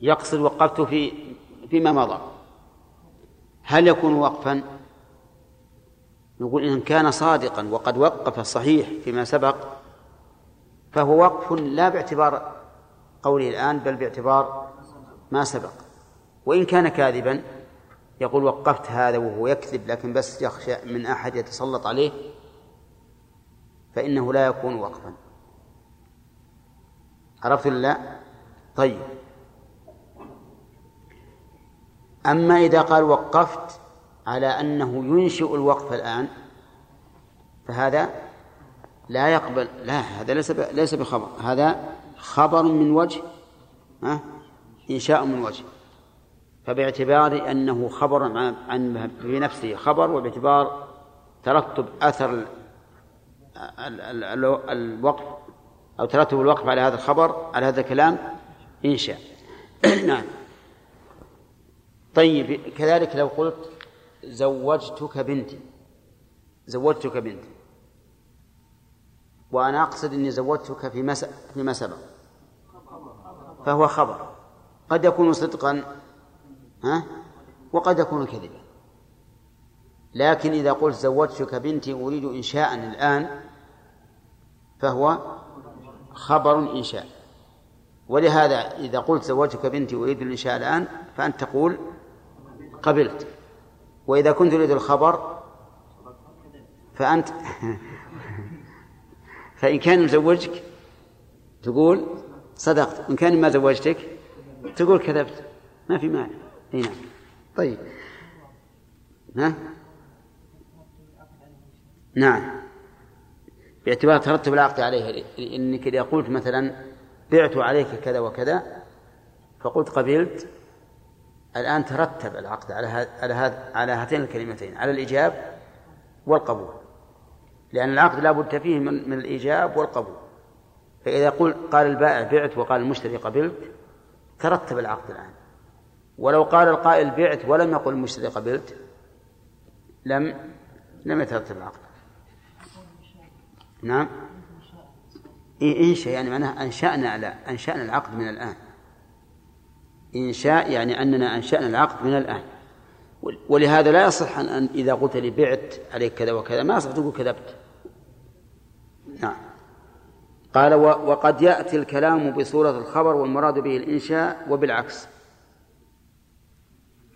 يقصد وقفت في فيما مضى. هل يكون وقفا؟ نقول إن كان صادقا وقد وقف الصحيح فيما سبق فهو وقف لا باعتبار قوله الآن بل باعتبار ما سبق. وإن كان كاذبا يقول وقفت هذا وهو يكذب لكن بس يخشى من أحد يتسلط عليه فإنه لا يكون وقفا. عرفت لا؟ طيب. أما إذا قال وقفت على أنه ينشئ الوقف الآن فهذا لا يقبل لا هذا ليس ليس بخبر هذا خبر من وجه ها؟ إنشاء من وجه. فباعتبار أنه خبر عن بنفسه خبر وباعتبار ترتب أثر الوقف أو ترتب الوقف على هذا الخبر على هذا الكلام إنشاء. [CLEARS THROAT] نعم. طيب كذلك لو قلت زوجتك بنتي زوجتك بنتي وأنا أقصد أني زوجتك في مس... فيما سبق. فهو خبر. قد يكون صدقا ها؟ وقد يكون كذبا. لكن إذا قلت زوجتك بنتي أريد إنشاء الآن فهو خبر إنشاء ولهذا إذا قلت زوجتك بنتي أريد الإنشاء الآن فأنت تقول قبلت. وإذا كنت تريد الخبر فأنت [LAUGHS] فإن كان مزوجك تقول صدقت وإن كان ما زوجتك تقول كذبت. ما في مانع. إي نعم. طيب. ها؟ نعم. باعتبار ترتب العقد عليه. إنك إذا قلت مثلا بعت عليك كذا وكذا فقلت قبلت الآن ترتب العقد على على هذا على هاتين الكلمتين على الإيجاب والقبول. لأن العقد لا بد فيه من, من الإيجاب والقبول. فإذا قل قال البائع بعت وقال المشتري قبلت ترتب العقد الآن. ولو قال القائل بعت ولم يقل المشتري قبلت لم لم يترتب العقد. نعم. إيه إنشاء يعني معناها أنشأنا على أنشأنا العقد من الآن. إنشاء يعني أننا أنشأنا العقد من الآن. ولهذا لا يصح أن إذا قلت لي بعت عليك كذا وكذا ما يصح تقول كذبت. نعم. قال وقد يأتي الكلام بصورة الخبر والمراد به الإنشاء وبالعكس.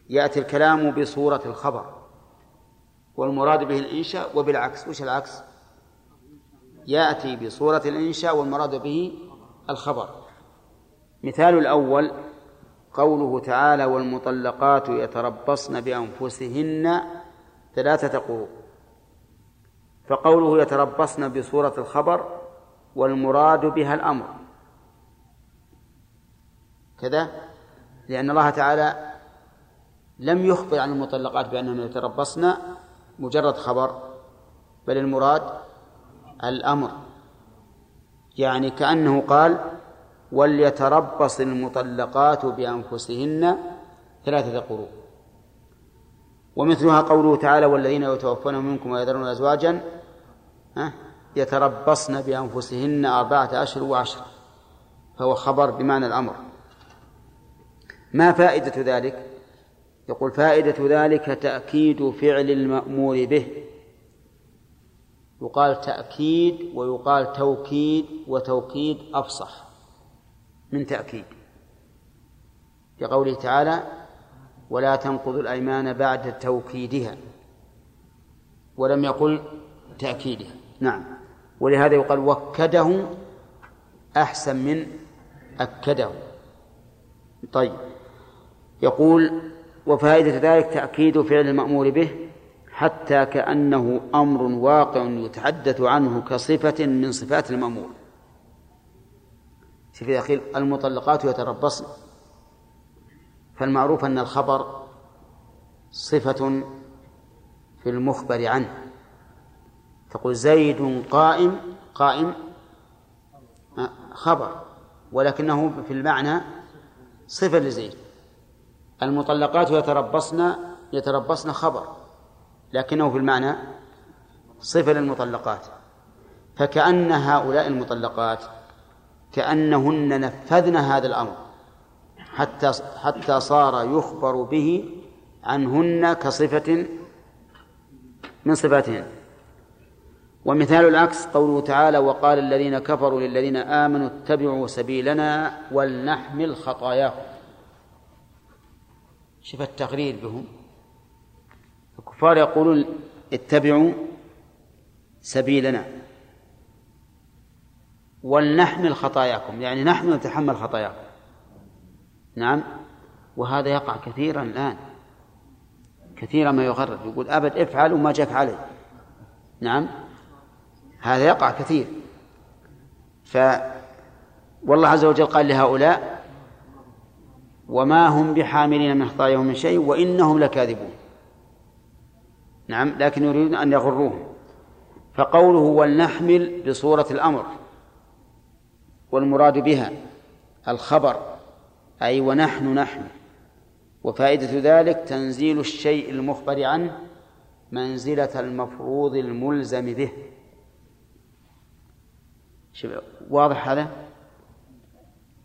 يأتي الكلام بصورة الخبر والمراد به الإنشاء وبالعكس. وش العكس؟ يأتي بصورة الإنشاء والمراد به الخبر. مثال الأول قوله تعالى والمطلقات يتربصن بأنفسهن ثلاثة قروء. فقوله يتربصن بصورة الخبر والمراد بها الأمر. كذا؟ لأن الله تعالى لم يخبر عن المطلقات بأنهن يتربصن مجرد خبر بل المراد الأمر. يعني كأنه قال وليتربص المطلقات بأنفسهن ثلاثة قروء ومثلها قوله تعالى والذين يتوفون منكم ويذرون أزواجا يتربصن بأنفسهن أربعة أشهر وعشرة فهو خبر بمعنى الأمر. ما فائدة ذلك؟ يقول فائدة ذلك تأكيد فعل المأمور به. يقال تأكيد ويقال توكيد وتوكيد أفصح من تأكيد. كقوله تعالى ولا تنقضوا الأيمان بعد توكيدها. ولم يقل تأكيدها. نعم. ولهذا يقال وكده أحسن من أكده. طيب. يقول وفائدة ذلك تأكيد فعل المأمور به حتى كأنه أمر واقع يتحدث عنه كصفة من صفات المأمور. في الأخير المطلقات يتربصن. فالمعروف أن الخبر صفة في المخبر عنه. تقول زيد قائم قائم خبر ولكنه في المعنى صفة لزيد. المطلقات يتربصن يتربصن خبر لكنه في المعنى صفة للمطلقات. فكأن هؤلاء المطلقات كأنهن نفذن هذا الأمر حتى حتى صار يخبر به عنهن كصفة من صفاتهن. ومثال العكس قوله تعالى وقال الذين كفروا للذين آمنوا اتبعوا سبيلنا ولنحمل خطاياكم شوف التغرير بهم الكفار يقولون اتبعوا سبيلنا ولنحمل خطاياكم يعني نحن نتحمل خطاياكم. نعم وهذا يقع كثيرا الآن. كثيرا ما يغرر يقول أبد افعل وما جاك علي نعم هذا يقع كثير. ف والله عز وجل قال لهؤلاء وما هم بحاملين من خطاياهم من شيء وإنهم لكاذبون. نعم لكن يريدون أن يغروهم. فقوله ولنحمل بصورة الأمر والمراد بها الخبر أي ونحن نحمل وفائدة ذلك تنزيل الشيء المخبر عنه منزلة المفروض الملزم به. واضح هذا؟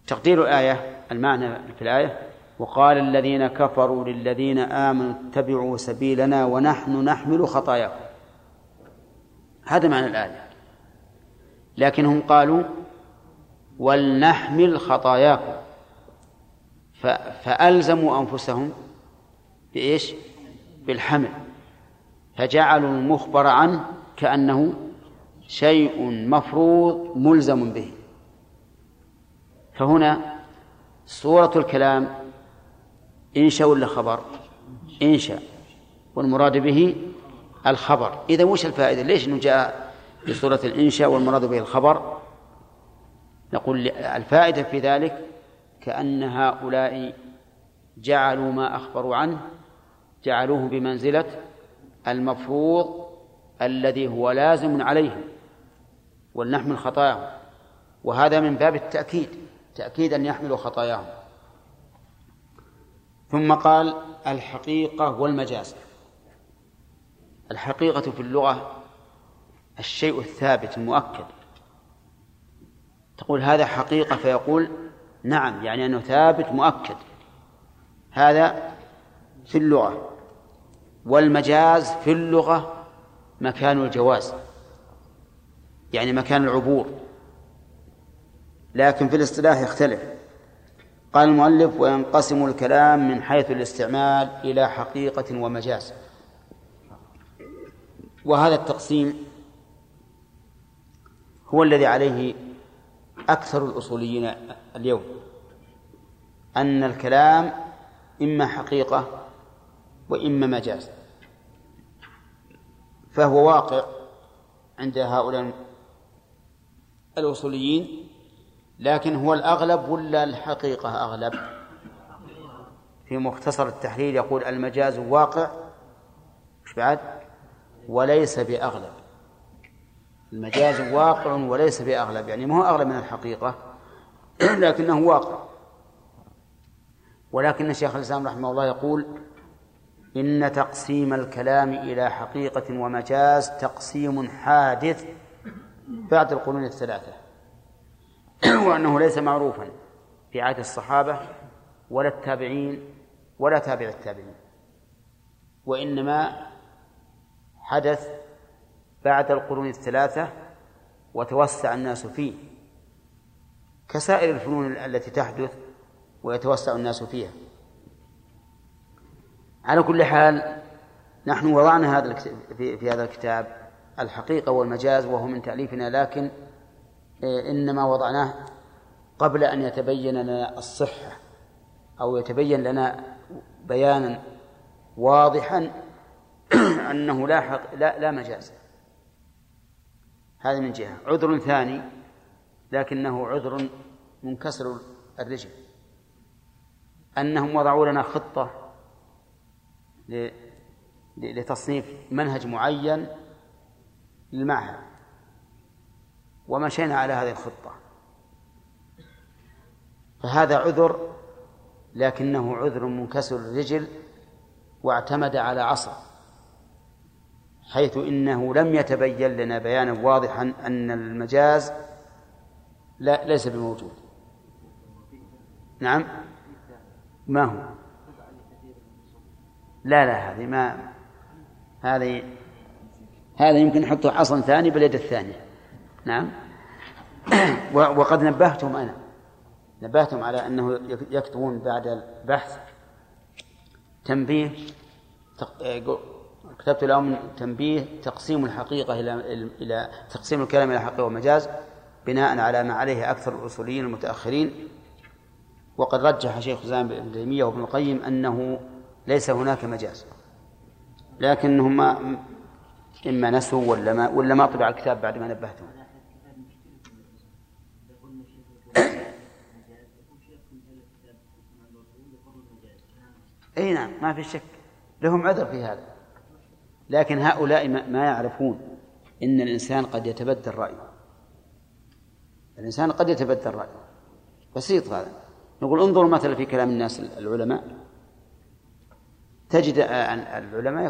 تقدير الآية المعنى في الآية وقال الذين كفروا للذين آمنوا اتبعوا سبيلنا ونحن نحمل خطاياكم. هذا معنى الآية. لكنهم قالوا ولنحمل خطاياكم. فألزموا أنفسهم بإيش؟ بالحمل. فجعلوا المخبر عنه كأنه شيء مفروض ملزم به. فهنا صورة الكلام إنشاء ولا خبر؟ إنشاء والمراد به الخبر. إذا وش الفائدة؟ ليش أنه جاء بصورة الإنشاء والمراد به الخبر؟ نقول الفائدة في ذلك كأن هؤلاء جعلوا ما أخبروا عنه جعلوه بمنزلة المفروض الذي هو لازم عليهم. ولنحمل خطاياهم. وهذا من باب التأكيد تأكيد أن يحملوا خطاياهم. ثم قال الحقيقة والمجاز. الحقيقة في اللغة الشيء الثابت المؤكد تقول هذا حقيقة فيقول نعم يعني أنه ثابت مؤكد. هذا في اللغة. والمجاز في اللغة مكان الجواز. يعني مكان العبور. لكن في الاصطلاح يختلف. قال المؤلف وينقسم الكلام من حيث الاستعمال إلى حقيقة ومجاز. وهذا التقسيم هو الذي عليه أكثر الأصوليين اليوم. أن الكلام إما حقيقة وإما مجاز. فهو واقع عند هؤلاء الأصوليين لكن هو الأغلب ولا الحقيقة أغلب؟ في مختصر التحليل يقول المجاز واقع. مش بعد؟ وليس بأغلب. المجاز واقع وليس بأغلب. يعني ما هو أغلب من الحقيقة [CLEARS THROAT] لكنه واقع. ولكن الشيخ الإسلام رحمه الله يقول إن تقسيم الكلام إلى حقيقة ومجاز تقسيم حادث بعد القرون الثلاثة. [CLEARS THROAT] وأنه ليس معروفا في عهد الصحابة ولا التابعين ولا تابع التابعين. وإنما حدث بعد القرون الثلاثة وتوسع الناس فيه. كسائر الفنون التي تحدث ويتوسع الناس فيها. على كل حال نحن وضعنا هذا في هذا الكتاب الحقيقة والمجاز وهو من تأليفنا لكن إيه، إنما وضعناه قبل أن يتبين لنا الصحة أو يتبين لنا بيانا واضحا [CLEARS THROAT] أنه لا حق لا لا مجاز. هذا من جهة. عذر ثاني لكنه عذر منكسر الرجل. أنهم وضعوا لنا خطة لتصنيف منهج معين للمعهد. ومشينا على هذه الخطة. فهذا عذر لكنه عذر منكسر الرجل واعتمد على عصر حيث إنه لم يتبين لنا بيانا واضحا أن المجاز لا ليس بموجود. نعم؟ ما هو؟ لا لا هذه ما هذه هذا يمكن نحطه عصا ثاني باليد الثانية. نعم. [CLEARS THROAT] وقد نبهتهم أنا. نبهتهم على أنه يكتبون بعد البحث تنبيه كتبت لهم تنبيه تقسيم الحقيقة إلى إلى تقسيم الكلام إلى حقيقة ومجاز بناء على ما عليه أكثر الأصوليين المتأخرين. وقد رجح شيخ الإسلام ابن تيمية وابن القيم أنه ليس هناك مجاز لكنهم إما نسوا ولا ما ولا ما طبع الكتاب بعد ما نبهتهم إي نعم ما في شك. لهم عذر في هذا. لكن هؤلاء ما يعرفون إن الإنسان قد يتبدل رأيه. الإنسان قد يتبدل رأيه. بسيط هذا. نقول انظروا مثلا في كلام الناس العلماء. تجد العلماء